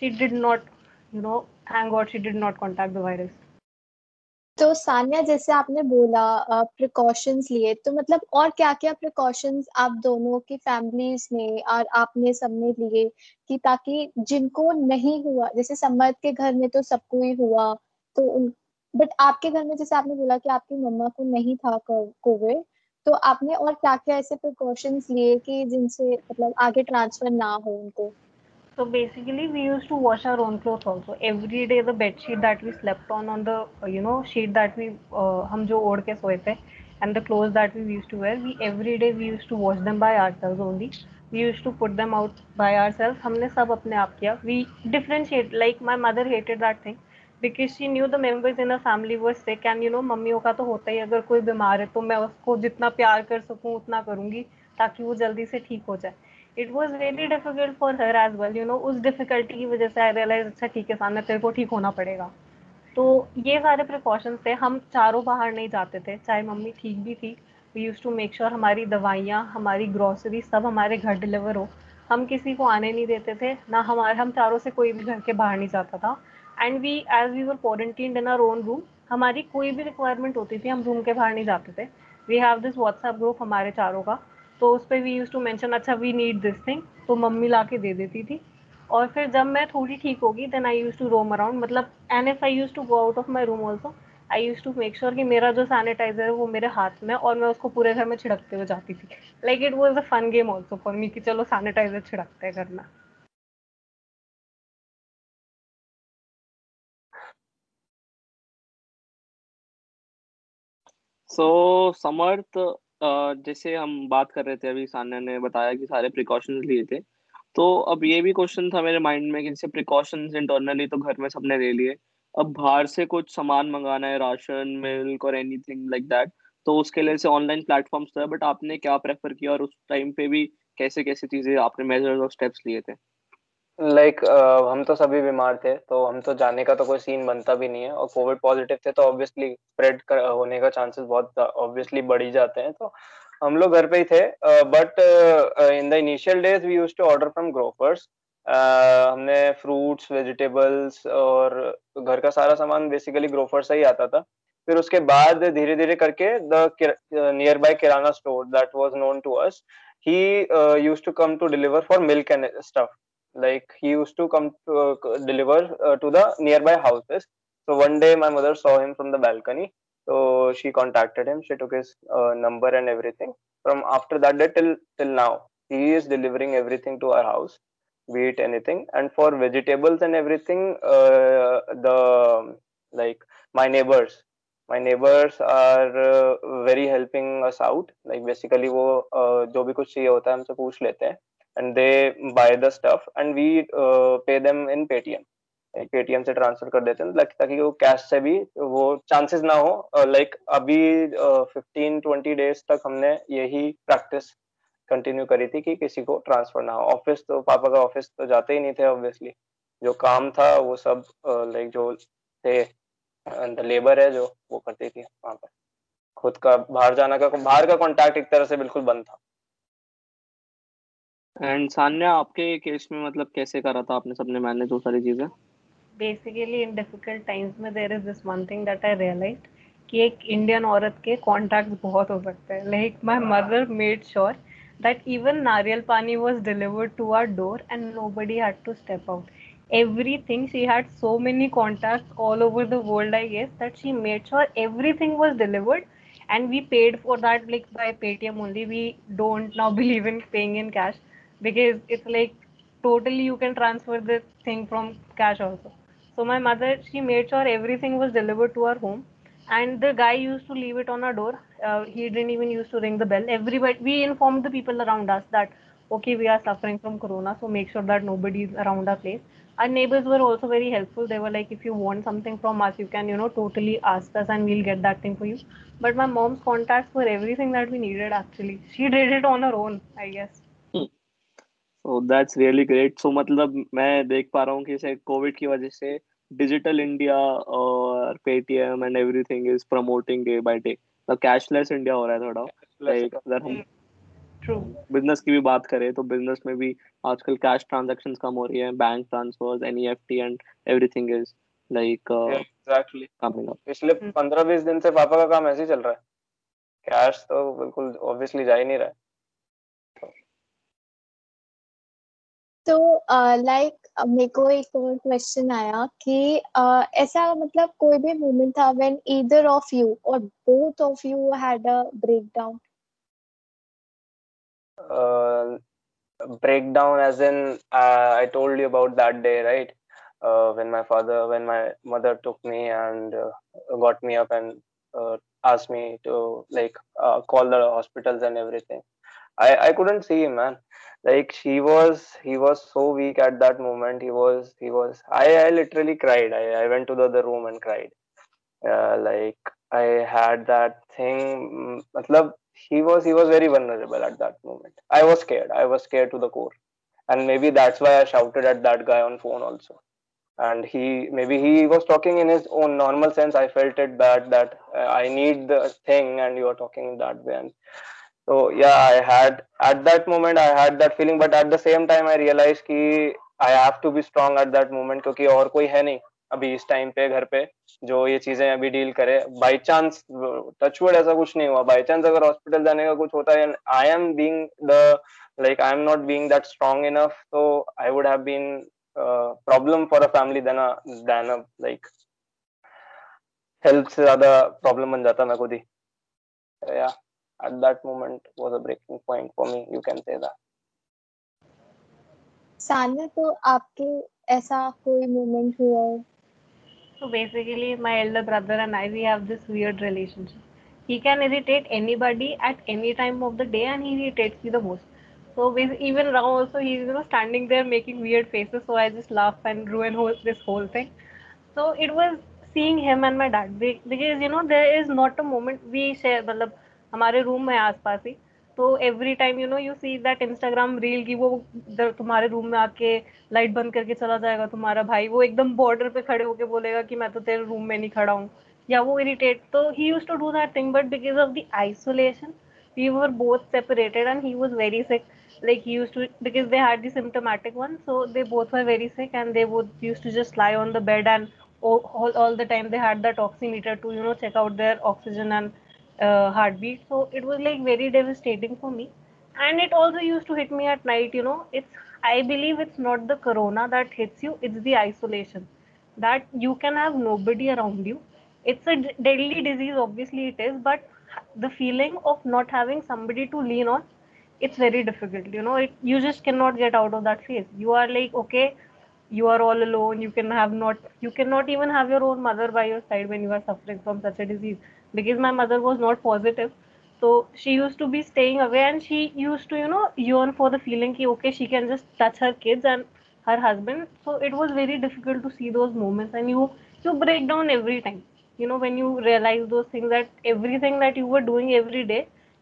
she did not, you know, thank God she did not contact the virus. तो सानिया जैसे आपने बोला precautions लिए तो मतलब और क्या क्या प्रिकॉशंस आप दोनों की फैमिलीज़ ने और आपने सबने लिए कि ताकि जिनको नहीं हुआ जैसे सम्मत के घर में तो सबको ही हुआ तो उन बट आपके घर में जैसे आपने बोला कि आपकी मम्मा को नहीं था कोविड तो आपने और क्या क्या ऐसे प्रिकॉशंस लिए कि जिनसे मतलब आगे ट्रांसफ़र ना हो उनको So basically, we used to wash our own clothes also. Every day, the bed sheet that we slept on, on the you know sheet that we uh, हम जो ओढ़ के सोए थे, and the clothes that we used to wear, we every day we used to wash them by ourselves only. We used to put them out by ourselves. हमने सब अपने आप किया. We differentiate. Like my mother hated that thing. Because she knew the members in a family were sick and you know मम्मियों का तो होता ही अगर कोई बीमार है तो मैं उसको जितना प्यार कर सकूँ, उतना करूँगी, ताकि वो जल्दी से ठीक हो जाए। It was very difficult for her as well you know उस डिफिकल्टी की वजह से आई रियलाइज़ अच्छा ठीक है सामने तेरे को ठीक होना पड़ेगा। तो ये सारे प्रिकॉशंस थे। हम चारों बाहर नहीं जाते थे, चाहे मम्मी ठीक भी थी। We use to make sure हमारी दवाइयाँ, हमारी ग्रॉसरी सब हमारे घर डिलीवर हो। हम किसी को आने नहीं देते थे, ना हमारे, हम चारों से कोई भी घर के बाहर नहीं जाता था। And we as we were quarantine in our own room हमारी कोई भी रिक्वायरमेंट होती थी, हम रूम के बाहर नहीं जाते थे। We have this WhatsApp group हमारे चारों का। तो उस पर वी यूज़ टू मैंशन अच्छा वी नीड दिस थिंग तो मम्मी ला के दे देती थी। और फिर जब मैं थोड़ी ठीक होगी then I use to roam around मतलब and if I use to go out of my room also I use to make sure कि मेरा जो सैनिटाइजर है, वो मेरे हाथ में और मैं उसको पूरे घर में छिड़कते हुए जाती थी। Like it was a fun game also for me कि चलो सैनिटाइजर छिड़कते करना सो so, समर्थ जैसे हम बात कर रहे थे अभी सान्या ने बताया कि सारे प्रिकॉशंस लिए थे तो अब ये भी क्वेश्चन था मेरे माइंड में कि जैसे प्रिकॉशंस इंटरनली तो घर में सबने ले लिए अब बाहर से कुछ सामान मंगाना है राशन मिल्क और एनीथिंग लाइक दैट तो उसके लिए से ऑनलाइन प्लेटफॉर्म्स था बट आपने क्या प्रेफर किया और उस टाइम पे भी कैसे कैसे चीज़ें आपने मेजर्स और स्टेप्स लिए थे? लाइक like, uh, हम तो सभी बीमार थे तो हम तो जाने का तो कोई सीन बनता भी नहीं है और कोविड पॉजिटिव थे तो ऑब्वियसली स्प्रेड होने का चांसेस बहुत ऑब्वियसली बढ़ ही जाते हैं। तो हम लोग घर पे ही थे but in the initial days we use to order from Grofers हमने फ्रूट्स वेजिटेबल्स और घर का सारा सामान बेसिकली ग्रोफर से ही आता था। फिर उसके बाद धीरे धीरे करके the nearby kirana store that was known to us he used to come to deliver for milk and stuff like he used to come to uh, deliver uh, to the nearby houses so one day my mother saw him from the balcony so she contacted him she took his uh, number and everything from after that day till till now he is delivering everything to our house be it anything and for vegetables and everything uh, the like my neighbors my neighbors are uh, very helping us out like basically वो uh, जो भी कुछ चाहिए होता है हमसे पूछ लेते हैं and they buy the stuff and we uh, pay them in Paytm. Paytm से ट्रांसफ़र कर देते हैं ताकि वो कैश से भी वो चांसेस ना हो लाइक अभी फिफ्टीन ट्वेंटी डेज़ तक हमने यही प्रैक्टिस कंटिन्यू करी थी कि किसी को ट्रांसफ़र ना हो। ऑफ़िस तो पापा का ऑफ़िस तो जाते ही नहीं थे ऑब्वियसली जो काम था वो सब लाइक जो थे लेबर है जो वो करती थी वहाँ पर। खुद का बाहर जाना का बाहर का कांटेक्ट एक तरह से बिल्कुल बंद था। एंड सान्या आपके केस में मतलब कैसे करा था आपने सबने मैनेज वो सारी चीज़ें बेसिकली इन डिफ़िकल्ट टाइम्स में there is this one thing that I realized कि एक इंडियन औरत के कॉन्टैक्ट बहुत हो सकते हैं like my mother made sure that even Nariyal Pani was delivered to our door and nobody had to step out. Everything, she had so many contacts all over the world, I guess, that she made sure everything was delivered and we paid for that like by Paytm only. We don't now believe in paying in cash because it's like totally you can transfer the thing from cash also. So my mother, she made sure everything was delivered to our home. And the guy used to leave it on our door. Uh, he didn't even used to ring the bell. Everybody we informed the people around us that okay we are suffering from corona so make sure that nobody is around our place. Our neighbors were also very helpful. They were like if you want something from us you can you know totally ask us and we'll get that thing for you. But my mom's contacts were everything that we needed actually. She did it on her own i guess that's really great. So मतलब मैं देख पा रहा हूँ कि Covid की वजह से digital India or Paytm and everything is promoting day by day. The cashless India हो रहा है थोड़ा। Like अगर हम बिज़नेस की भी बात करें तो बिज़नेस में भी आजकल कैश ट्रांजेक्शन कम हो रही है bank transfers NEFT and everything is like exactly coming up पिछले 15 20 दिन से पापा का काम ऐसे ही चल रहा है। कैश तो बिल्कुल ऑब्वियसली जा ही नहीं रहा है। तो लाइक मेरे को एक और क्वेश्चन आया कि uh, ऐसा मतलब कोई भी मोमेंट था व्हेन ईदर ऑफ़ यू और both of you had a breakdown uh, told you about that day right uh, when my father when my mother took me and uh, got me up and uh, asked me to like uh, call the hospitals and everything i i couldn't see him man. Like he was he was so weak at that moment. He was he was i, I literally cried. I, I went to the other room and cried. Uh, like i had that thing matlab, he was he was very vulnerable at that moment. I was scared. I was scared to the core. And maybe that's why i shouted at that guy on phone also. And he maybe he was talking in his own normal sense. I felt it bad that uh, i need the thing and you are talking that way. And so, yeah, i had, at that moment i had that feeling, but at the same time i realized कि i have to be strong at that moment क्योंकि और कोई है नहीं अभी इस time पे, घर पे, जो ये चीज़ें अभी डील करे। बाई चांस टचवुड ऐसा कुछ नहीं हुआ। बाई चांस अगर हॉस्पिटल जाने का कुछ होता है I am being the like I am not being that strong enough तो I would have been problem for a family then then like health से ज़्यादा प्रॉब्लम बन जाता मैं खुद ही। या at that moment was a breaking point for me you can say that Sanya तो आपके ऐसा कोई मोमेंट हुआ हो So basically, my elder brother and I, we have this weird relationship. He can irritate anybody at any time of the day, and he irritates me the most. So even now, also he's you know standing there making weird faces. So I just laugh and ruin whole, this whole thing. So it was seeing him and my dad because you know there is not a moment we share. मतलब हमारे room है आसपास ही। तो every time you know you see that Instagram reel की वो तुम्हारे room में आके लाइट बंद करके चला जाएगा तुम्हारा भाई। वो एकदम बॉर्डर पर खड़े होके बोलेगा कि मैं तो तेरे रूम में नहीं खड़ा हूँ। या वो इरिटेट तो ही use to do that thing but because of the isolation we were both separated and he was very sick like use to because they had symptomatic one so they both were very sick and they both use to just lie on the bed and all the time they had the oximeter to you know check out their oxygen and uh, heartbeat. So it was like very devastating for me. And it also used to hit me at night you know. It's i believe it's not the corona that hits you it's the isolation. That you can have nobody around you. It's a deadly disease obviously it is but the feeling of not having somebody to lean on it's very difficult you know. It, you just cannot get out of that phase. You are like okay you are all alone you can have not you cannot even have your own mother by your side when you are suffering from such a disease because my mother was not positive so she used to be staying away and she used to you know yearn for the feeling ki okay she can just touch her kids and her husband so it was very difficult to see those moments and you you break down every time you know when you realize those things that everything that you were doing every day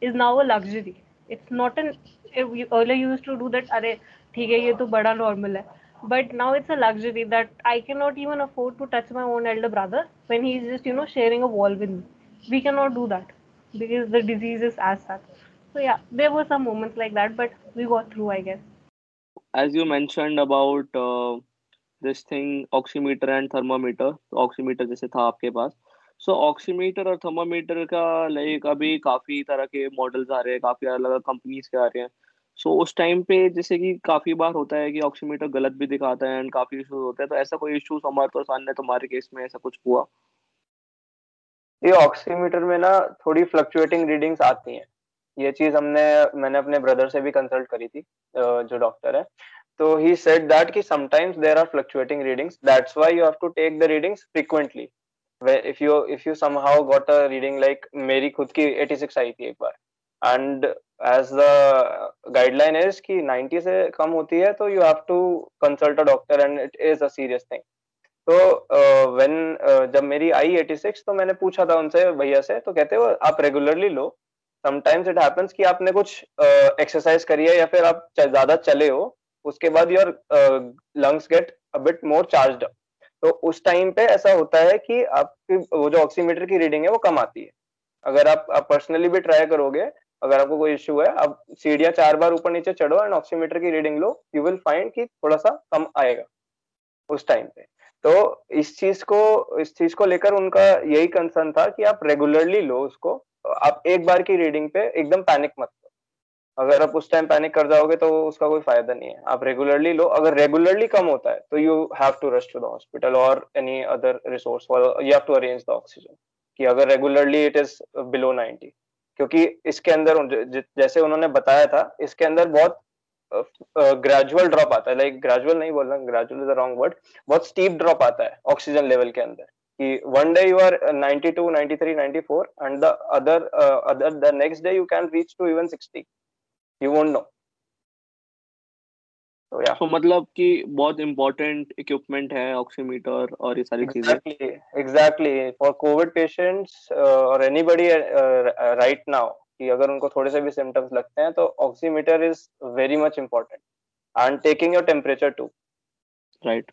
is now a luxury it's not an earlier you used to do that अरे ठीक है ये तो बड़ा normal है but now it's a luxury that I cannot even afford to touch my own elder brother when he's just you know sharing a wall with me We cannot do that because the disease is as such so yeah there were some moments like that but we got through I guess as you mentioned about uh, this thing oximeter and thermometer oximeter जैसे था आपके पास so oximeter और thermometer का like अभी काफ़ी तरह के मॉडल्स आ रहे हैं काफ़ी अलग अलग कंपनीज़ के आ रहे हैं सो so, उस टाइम पे जैसे कि काफ़ी बार होता है कि ऑक्सीमीटर गलत भी दिखाता है एंड काफ़ी इश्यूज़ होते हैं तो ऐसा कोई इश्यूज़ हमारे तो सामने तुम्हारे केस में ऐसा कुछ हुआ ये ऑक्सीमीटर में ना थोड़ी फ्लक्चुएटिंग रीडिंग्स आती हैं। ये चीज़ हमने, मैंने अपने ब्रदर से भी कंसल्ट करी थी जो डॉक्टर है। तो ही सेड दैट कि sometimes there are fluctuating readings that's why you have to take the readings frequently if you if you somehow got a reading like मेरी खुद की 86 आई थी एक बार। And as the guideline is कि 90 से कम होती है तो you have to consult a doctor and it is a serious thing तो uh, जब मेरी आई 86 तो मैंने पूछा था उनसे भैया से तो कहते हो आप रेगुलरली लो। समटाइम्स इट हैपेंस कि आपने कुछ एक्सरसाइज करी है या फिर आप ज़्यादा चले हो उसके बाद your lungs get a bit more charge तो उस टाइम पे ऐसा होता है कि आपकी वो जो ऑक्सीमीटर की रीडिंग है वो कम आती है। अगर आप पर्सनली भी ट्राई करोगे अगर आपको कोई इश्यू है आप सीढ़ियाँ चार बार ऊपर नीचे चढ़ो एंड ऑक्सीमीटर की रीडिंग लो यू विल फाइंड कि थोड़ा सा कम आएगा। उस टाइम पे। तो इस चीज़ को, इस चीज़ को लेकर उनका यही कंसर्न था कि आप रेगुलरली लो उसको। आप एक बार की रीडिंग पे एकदम पैनिक मत करो अगर आप उस टाइम पैनिक कर जाओगे तो उसका कोई फ़ायदा नहीं है। आप रेगुलरली लो। अगर रेगुलरली कम होता है तो you have to rush to the hospital और any other resource you have to arrange the oxygen कि अगर रेगुलरली इट इज़ बिलो 90 क्योंकि इसके अंदर जैसे उन्होंने बताया था, इसके अंदर बहुत ग्रेजुअल ड्रॉप आता है. लाइक ग्रेजुअल नहीं बोल रहा gradual is the wrong word बहुत स्टीप ड्रॉप आता है ऑक्सीजन लेवल के अंदर. कि one day you are 92 93 94 and the other other the next day you can reach to even 60 you won't know तो या so, मतलब कि बहुत इंपॉर्टेंट इक्विपमेंट है ऑक्सीमीटर और ये सारी चीज़ें। Exactly exactly for covid patients और एनीबॉडी राइट नाउ कि अगर उनको थोड़े से भी सिम्टम्स लगते हैं तो oximeter is very much important and taking your temperature too right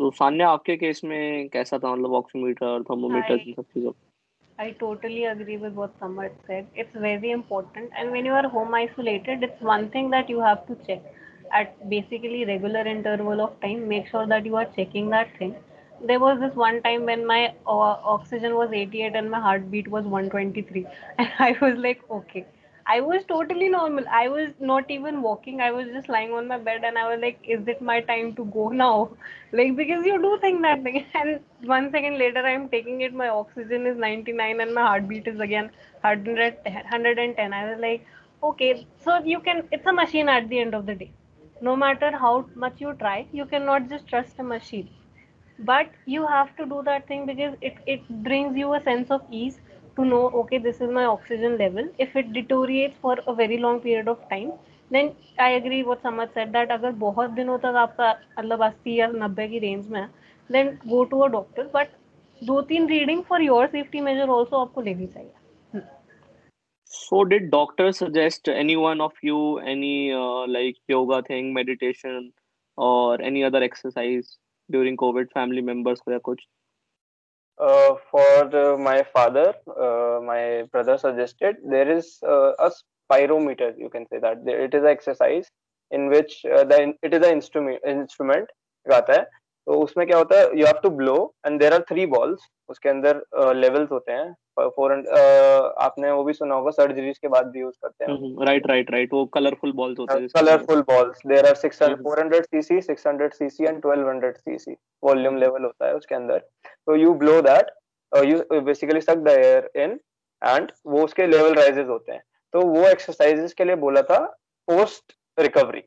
तो सान्या आपके केस में कैसा था मतलब ऑक्सीमीटर थर्मोमीटर इन सब चीज़ों I totally agree with what Samar said. It's very important. And when you are home isolated, it's one thing that you have to check at basically regular interval of time make sure that you are checking that thing there was this one time when my uh, oxygen was 88 and my heartbeat was 123 *laughs* and i was like okay. I was totally normal. I was not even walking. I was just lying on my bed and i was like is it my time to go *laughs* now? Like because you do think that thing. *laughs* And one second later i'm taking it. My oxygen is 99 and my heartbeat is again 100 110 i was like okay. So you can it's a machine at the end of the day. No matter how much you try you cannot just trust a machine but you have to do that thing because it, it brings you a sense of ease to know okay this is my oxygen level if it deteriorates for a very long period of time then I agree what Samad said that अगर बहुत दिनों तक आपका मतलब अस्सी या नब्बे की रेंज में है then go to a doctor but दो तीन reading for your safety measure also आपको लेनी चाहिए So, did doctors suggest any one of you any uh, like yoga thing, meditation, or any other exercise during COVID? Family members ko ya kuch? Uh, for the, my father, uh, my brother suggested there is uh, a spirometer. You can say that it is an exercise in which uh, the it is an instrument instrument गाता है तो उसमें क्या होता है you have to blow and there are three balls उसके अंदर levels uh, होते हैं फोर uh, आपने वो भी सुना होगा सर्जरीज के बाद भी यूज़ करते हैं राइट राइट राइट वो कलरफुल बॉल्स होते हैं colourful balls there are six four hundred CC six hundred CC and twelve hundred CC volume level होता है उसके अंदर। तो you blow that you basically suck the air in and वो उसके लेवल राइजेस होते हैं। तो वो एक्सरसाइजेस के लिए बोला था पोस्ट रिकवरी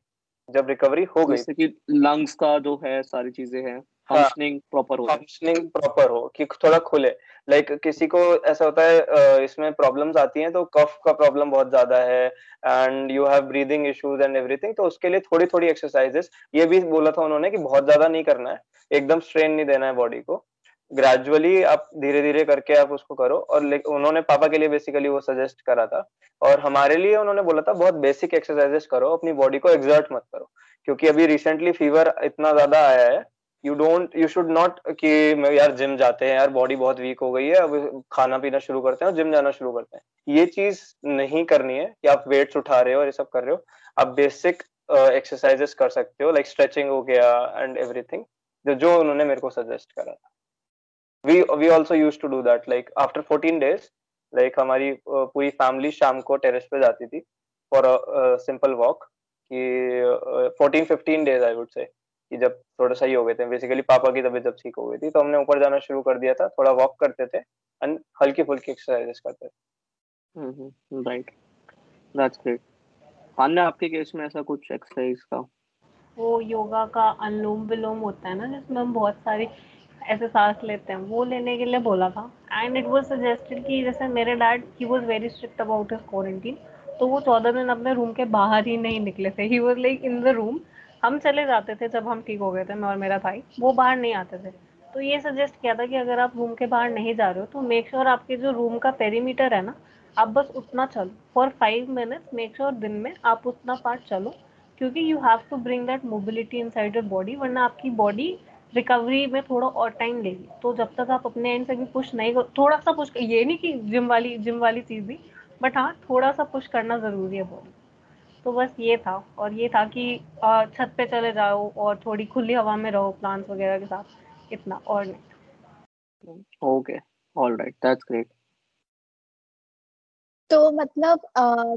जब रिकवरी हो गई जैसे कि लंग्स का जो है सारी चीज़ें हैं फंक्शनिंग प्रॉपर हो फंक्शनिंग प्रॉपर हो कि थोड़ा खुले। लाइक like, किसी को ऐसा होता है इसमें प्रॉब्लम्स आती हैं तो कफ का प्रॉब्लम बहुत ज़्यादा है and you have breathing issues and everything तो उसके लिए थोड़ी थोड़ी एक्सरसाइजेस ये भी बोला था उन्होंने कि बहुत ज़्यादा नहीं करना है एकदम स्ट्रेन नहीं देना है बॉडी को। ग्रेजुअली आप धीरे धीरे करके आप उसको करो और उन्होंने पापा के लिए बेसिकली वो सजेस्ट करा था। और हमारे लिए उन्होंने बोला था, बहुत बेसिक एक्सरसाइजेस करो, अपनी बॉडी को एग्जर्ट मत करो। क्योंकि अभी रिसेंटली फीवर इतना ज़्यादा आया है you don't you should not कि यार जिम जाते हैं, यार बॉडी बहुत वीक हो गई है, अब खाना पीना शुरू करते हैं और जिम जाना शुरू करते हैं। ये चीज़ नहीं करनी है कि आप वेट्स उठा रहे हो और ये सब कर रहे हो। आप बेसिक एक्सरसाइजेस कर सकते हो लाइक स्ट्रेचिंग हो गया एंड एवरीथिंग जो उन्होंने मेरे को सजेस्ट करा था। We we also used to do that like after 14 days like हमारी uh, पूरी फैमिली शाम को टेरेस पे जाती थी फॉर अ सिंपल वॉक कि fourteen fifteen days I would say कि जब थोड़ा सही हो गए थे। बेसिकली पापा की तबीयत जब ठीक हो गई थी तो हमने ऊपर जाना शुरू कर दिया था। थोड़ा वॉक करते थे एंड हल्की फुल्की एक्सरसाइजेस करते थे। राइट दैट्स ग्रेट खाने आपके केस में ऐसा कुछ एक्सरसाइज का? वो योगा का अनुलोम विलोम होता है ना जिसमें हम बहुत सारी ऐसे सांस लेते हैं। वो लेने के लिए बोला था। एंड इट वॉज़ सजेस्टेड कि जैसे मेरे dad he was very strict about his quarantine तो वो चौदह दिन अपने रूम के बाहर ही नहीं निकले थे। He was like in the room हम चले जाते थे जब हम ठीक हो गए थे, मैं और मेरा भाई। वो बाहर नहीं आते थे। तो ये सजेस्ट किया था कि अगर आप रूम के बाहर नहीं जा रहे हो तो मेक श्योर sure आपके जो रूम का पेरीमीटर है ना, आप बस उतना चलो। For five minutes make sure दिन में आप उतना पार्ट चलो। क्योंकि you have to bring that mobility inside your body वरना आपकी बॉडी रिकवरी में थोड़ा और टाइम लेगी। तो जब तक आप अपने एंड से भी पुश नहीं कर, थोड़ा सा पुश ये नहीं कि जिम वाली जिम वाली चीज़ भी बट हाँ थोड़ा सा पुश करना ज़रूरी है बॉडी तो बस ये था, और ये था कि छत पे चले जाओ और थोड़ी खुली हवा में रहो प्लांट्स वगैरह के साथ, इतना, और नहीं। Okay all right that's great तो मतलब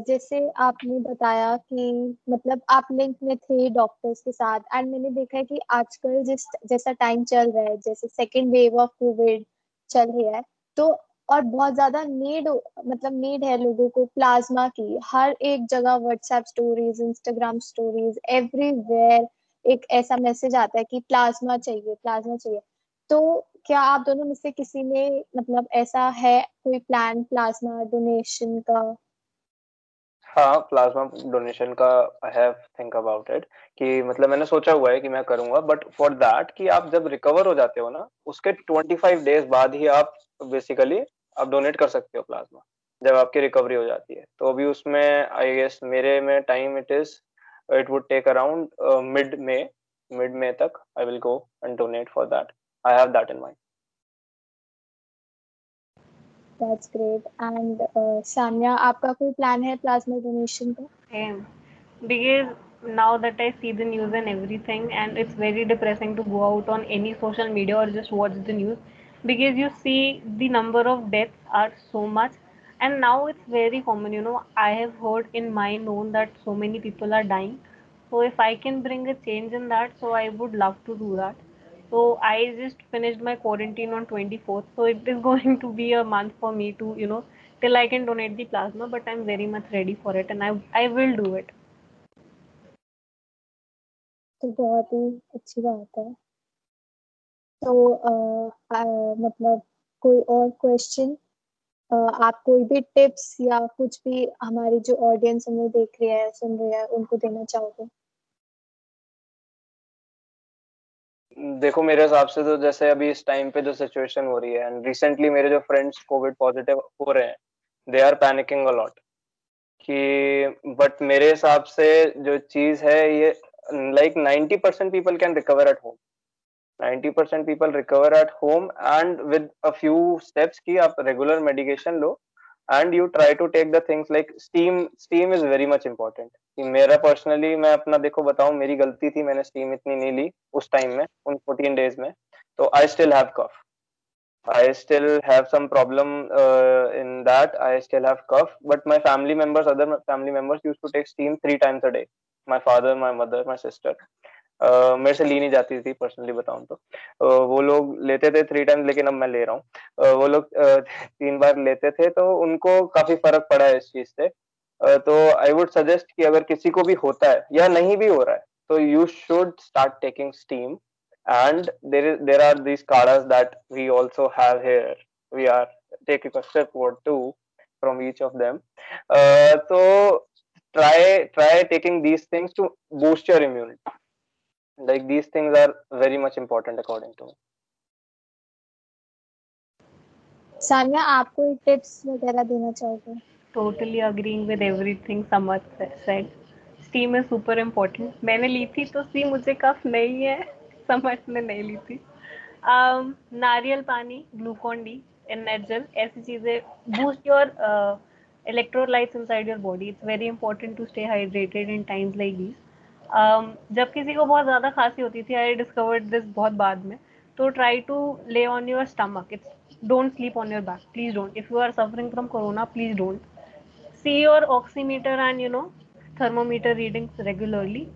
जैसे आपने बताया कि मतलब आप लिंक में थे डॉक्टर्स के साथ एंड मैंने देखा है कि आजकल जिस, जैसा टाइम चल रहा है, जैसे सेकेंड वेव ऑफ़ कोविड चल रही है तो और बहुत ज़्यादा नीड मतलब नीड है लोगों को प्लाज्मा की। हर एक जगह WhatsApp stories Instagram stories everywhere एक ऐसा मैसेज आता है कि प्लाज्मा चाहिए प्लाज्मा चाहिए। तो क्या आप दोनों में से किसी ने मतलब ऐसा है कोई प्लान प्लाज्मा डोनेशन का? हाँ प्लाज्मा डोनेशन का I have think about it कि मतलब मैंने सोचा हुआ है कि मैं करूँगा बट फॉर दैट कि आप जब रिकवर हो जाते हो ना, उसके 25 डेज़ बाद ही आप बेसिकली आप डोनेट कर सकते हो प्लाज्मा जब आपकी रिकवरी हो जाती है। तो अभी उसमें आई गेस मेरे में time it is it would take around mid May mid May तक I will go and donate for that I have that in mind That's great. And uh, Sanya, आपका कोई प्लान है प्लाज्मा डोनेशन का? Same. Because now that I see the news and everything, and it's very depressing to go out on any social media or just watch the news because you see the number of deaths are so much and now it's very common you know i have heard in my known that so many people are dying so if i can bring a change in that so i would love to do that so i just finished my quarantine on 24th so it is going to be a month for me to you know till i can donate the plasma but i'm very much ready for it and i i will do it तो बहुत ही अच्छी बात है तो मतलब कोई और question आप कोई भी टिप्स या कुछ भी हमारी जो ऑडियंस हमें देख रही है सुन रही है उनको देना चाहोगे देखो, मेरे हिसाब से तो जैसे अभी इस टाइम पे जो सिचुएशन हो रही है एंड रिसेंटली मेरे जो फ्रेंड्स कोविड पॉजिटिव हो रहे हैं they are panicking a lot कि बट मेरे हिसाब से जो चीज़ है ये like ninety percent people can recover at home 90% people recover at home, and with a few steps ki aap regular medication lo and you try to take the things like steam steam is very much important कि मेरा personally मैं अपना देखो बताऊँ मेरी गलती थी मैंने स्टीम इतनी नहीं ली उस टाइम में उन 14 डेज़ में तो I still have cough I still have some problem uh, in that. I still have cough, but my family members, other family members, used to take steam three times a day. My father, my mother, my sister. मेरे से ली नहीं जाती थी personally बताऊँ तो। uh, वो लोग लेते थे थ्री टाइम्स लेकिन अब मैं ले रहा हूँ। uh, वो लोग uh, तीन बार लेते थे तो उनको काफ़ी फ़र्क पड़ा है इस चीज़ से। तो आई वुड सजेस्ट कि अगर किसी को भी होता है या नहीं भी हो रहा है तो you should start taking steam and there there are these kadhas that we also have here we are taking step or two from each of them. uh, so try try taking these things to boost your like these things are very much important according to me Sania आपको tips वगैरह देना चाहोगे totally agreeing with everything Samarth said steam is super important मैंने ली थी तो सी मुझे कफ नहीं है समझ ने नहीं ली थी um, नारियल पानी ग्लूकॉन डी एनर्जल ऐसी चीज़ें boost your electrolytes inside your body it's very important to stay hydrated in times like these um, जब किसी को बहुत ज़्यादा खांसी होती थी आई डिस्कवर्ड दिस बहुत बाद में तो try to lay on your stomach it's don't sleep on your back please don't if you are suffering from corona please don't see your oximeter and you know thermometer readings regularly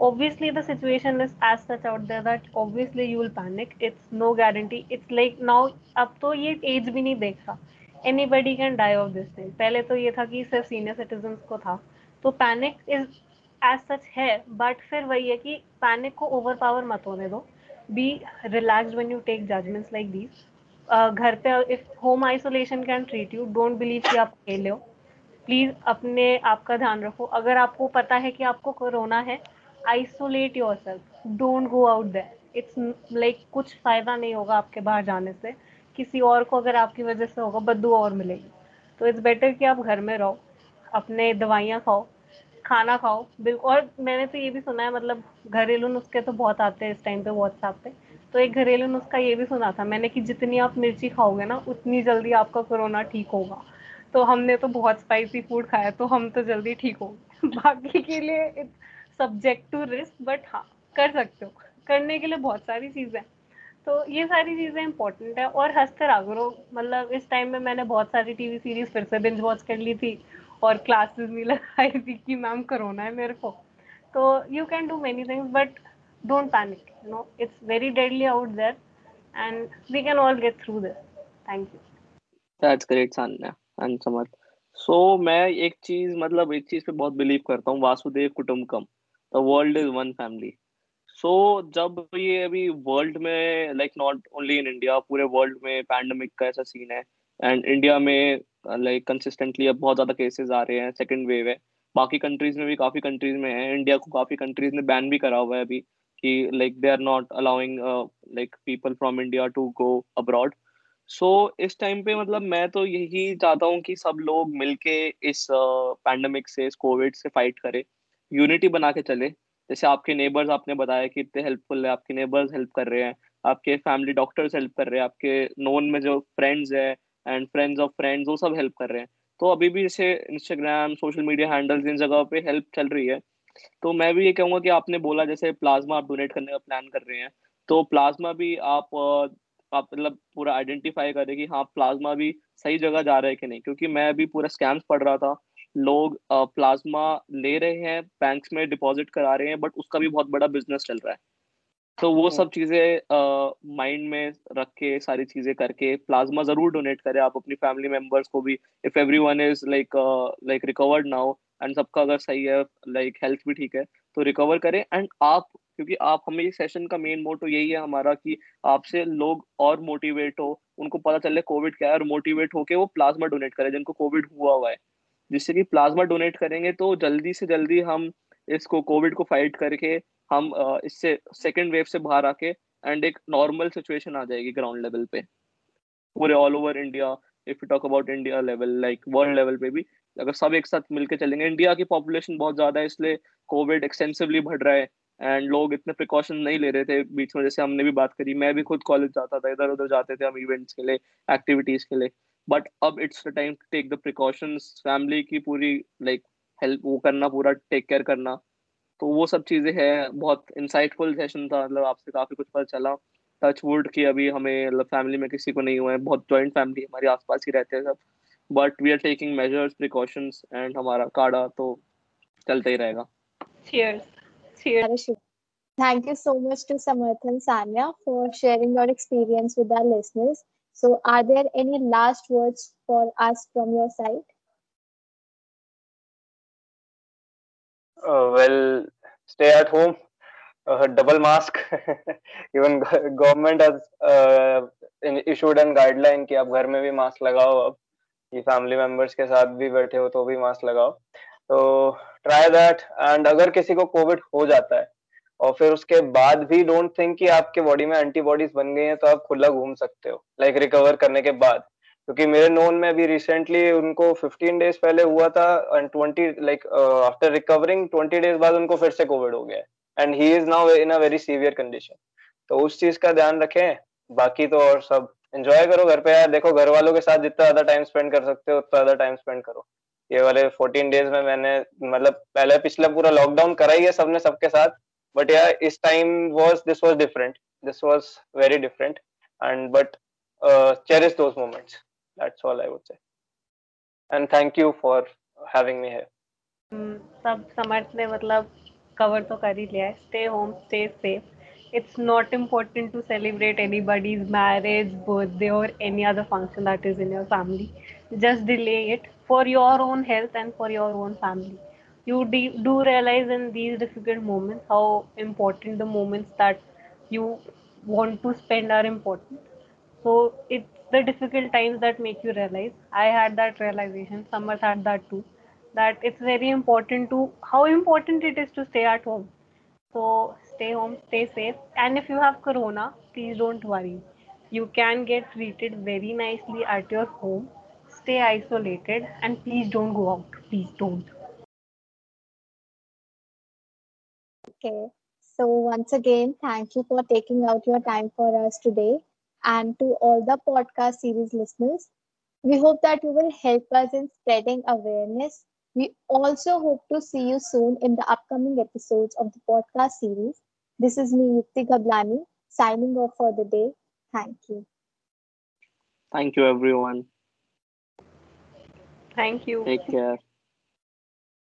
obviously the situation is as such out there that obviously you will panic it's no guarantee it's like now अब तो ये age भी नहीं देख रहा। Anybody can die of this thing पहले तो ये था कि सिर्फ़ सीनियर सिटीजन को था। तो पैनिक इज़ एज सच है बट फिर वही है कि पैनिक को ओवर पावर मत होने दो। Be relax when you take judgements like these घर पे if home isolation can treat you don't believe कि आप अकेले हो। प्लीज़ अपने आपका ध्यान रखो। अगर आपको पता है कि आपको कोरोना है isolate yourself don't go out that it's like कुछ फ़ायदा नहीं होगा आपके बाहर जाने से। किसी और को अगर आपकी वजह से होगा बदू और मिलेगी। तो इट्स बेटर कि आप घर में रहो, अपने दवाइयाँ खाओ। खाना खाओ। बिल्कुल और मैंने तो ये भी सुना है मतलब घरेलू नुस्खे तो बहुत आते हैं इस टाइम पे व्हाट्सएप पे। तो एक घरेलू नुस्खा ये भी सुना था मैंने कि जितनी आप मिर्ची खाओगे ना, उतनी जल्दी आपका कोरोना ठीक होगा। तो हमने तो बहुत स्पाइसी फ़ूड खाया तो हम तो जल्दी ठीक होंगे *laughs* बाकी के लिए it's subject to risk but हाँ कर सकते हो। करने के लिए बहुत सारी चीज़ें तो ये सारी चीज़ें इंपॉर्टेंट है। और हँसते रहा करो। मतलब इस टाइम में मैंने बहुत सारी टीवी सीरीज़ फिर से बिंज वॉच कर ली थी। और क्लासेस भी लगाई थी कि मैम कोरोना है मेरे को। तो you can do many things but don't panic you know it's very deadly out there and we can all get through this thank you that's great Sanya and Samarth so मैं एक चीज़ मतलब एक चीज़ पे बहुत बिलीव करता हूँ वासुदेव कुटुंबकम the world is one family so जब ये अभी वर्ल्ड में like not only in India पूरे वर्ल्ड में पैंडमिक का ऐसा सीन है एंड इंडिया में लाइक कंसिस्टेंटली अब बहुत ज़्यादा केसेस आ रहे हैं सेकंड वेव है। बाकी कंट्रीज़ में भी काफ़ी कंट्रीज़ में है। इंडिया को काफ़ी कंट्रीज़ ने बैन भी करा हुआ है अभी कि like they are not allowing like people from India to go abroad so इस टाइम पे मतलब मैं तो यही चाहता हूँ कि सब लोग मिलके इस पैंडमिक uh, से इस कोविड से फाइट करें। यूनिटी बना के चले। जैसे आपके नेबर्स आपने बताया कि इतने हेल्पफुल है आपके नेबर्स हेल्प कर रहे हैं आपके फैमिली डॉक्टर्स हेल्प कर रहे हैं आपके नोन में जो फ्रेंड्स है एंड फ्रेंड्स ऑफ़ फ्रेंड्स वो सब हेल्प कर रहे हैं। तो अभी भी जैसे इंस्टाग्राम सोशल मीडिया हैंडल्स इन जगह पे हेल्प चल रही है तो मैं भी ये कहूँगा कि आपने बोला जैसे प्लाज्मा आप डोनेट करने का प्लान कर रहे हैं तो प्लाज्मा भी आप आप मतलब पूरा आइडेंटिफाई करें कि हाँ प्लाज्मा भी सही जगह जा रहा है कि नहीं? क्योंकि मैं अभी पूरा स्कैम्स पढ़ रहा था, लोग प्लाज्मा ले रहे हैं बैंक्स में डिपॉजिट करा रहे हैं बट उसका भी बहुत बड़ा बिज़नेस चल रहा है। तो वो सब चीज़ें माइंड में रख के सारी चीज़ें करके प्लाज्मा ज़रूर डोनेट करें। आप अपनी फैमिली मेंबर्स को भी if everyone is like like recovered now and सबका अगर सही है लाइक like, हेल्थ भी ठीक है तो रिकवर करें। एंड आप क्योंकि आप हमें इस सेशन का मेन मोटो यही है हमारा कि आपसे लोग और मोटिवेट हो। उनको पता चले कोविड क्या है और मोटिवेट होके वो प्लाज्मा डोनेट करें जिनको कोविड हुआ हुआ है। जिससे कि प्लाज्मा डोनेट करेंगे तो जल्दी से जल्दी हम इसको कोविड को फाइट करके हम इससे सेकेंड वेव से बाहर आके एंड एक नॉर्मल सिचुएशन आ जाएगी ग्राउंड लेवल पे। पूरे all over India if you talk about India level like world level पे भी अगर सब एक साथ मिलकर चलेंगे। इंडिया की पॉपुलेशन बहुत ज़्यादा है इसलिए कोविड एक्सटेंसिवली बढ़ रहा है एंड लोग इतने प्रिकॉशन नहीं ले रहे थे बीच में जैसे हमने भी बात करी। मैं भी खुद कॉलेज जाता था इधर उधर जाते थे हम इवेंट्स के लिए एक्टिविटीज़ के लिए। बट अब it's the time to take the precautions family की पूरी लाइक like, हेल्प वो करना पूरा टेक केयर करना। तो वो सब चीज़ें हैं बहुत इंसाइटफुल सेशन था मतलब आपसे काफ़ी कुछ पता चला टच वुड की अभी हमें मतलब फैमिली में किसी को नहीं हुआ है बहुत जॉइंट फैमिली हमारे आसपास ही रहते हैं सब but we are taking measures precautions and हमारा काढ़ा तो चलता ही रहेगा thank you so much to samarth and sanya for sharing your experience with our listeners So, are there any last words for us from your side? Well, stay at home, uh, double mask. *laughs* Even government has uh, issued an guideline कि आप घर में भी mask लगाओ अब कि family members के साथ भी बैठे हो तो भी मास्क लगाओ तो ट्राई दैट एंड अगर किसी को कोविड हो जाता है और फिर उसके बाद भी डोंट थिंक कि आपके बॉडी में एंटीबॉडीज बन गई हैं तो आप खुला घूम सकते हो लाइक like रिकवर करने के बाद क्योंकि मेरे नोन में अभी रिसेंटली उनको 15 डेज़ पहले हुआ था and 20 like after recovering 20 days बाद उनको फिर से कोविड हो गया and he is now in a very severe condition तो उस चीज़ का ध्यान रखें। बाकी तो और सब। एंजॉय करो घर पे यार। देखो घर वालों के साथ जितना ज़्यादा टाइम स्पेंड कर सकते हो, उतना ज़्यादा टाइम स्पेंड करो। ये वाले 14 डेज़ में मैंने मतलब पहले पिछला पूरा लॉकडाउन करा ही है सबने सबके साथ। बट यार, इस time was this was different this was very different and but cherish those moments that's all i would say and thank you for having me here सब समर्थ ने मतलब कवर तो कर ही लिया है stay home stay safe it's not important to celebrate anybody's marriage birthday और any other function that is in your family just delay it for your own health and for your own family you do realize in these difficult moments how important the moments that you want to spend are important so it's the difficult times that make you realize. I had that realization. Samarth had that too. That it's very important to how important it is to stay at home. So stay home stay safe. And if you have corona please don't worry. You can get treated very nicely at your home. Stay isolated and please don't go out. Please don't. Okay. So once again thank you for taking out your time for us today and to all the podcast series listeners. We hope that you will help us in spreading awareness. We also hope to see you soon in the upcoming episodes of the podcast series. This is me, Yukti Gablani, signing off for the day. Thank you. Thank you, everyone. Thank you. Take care.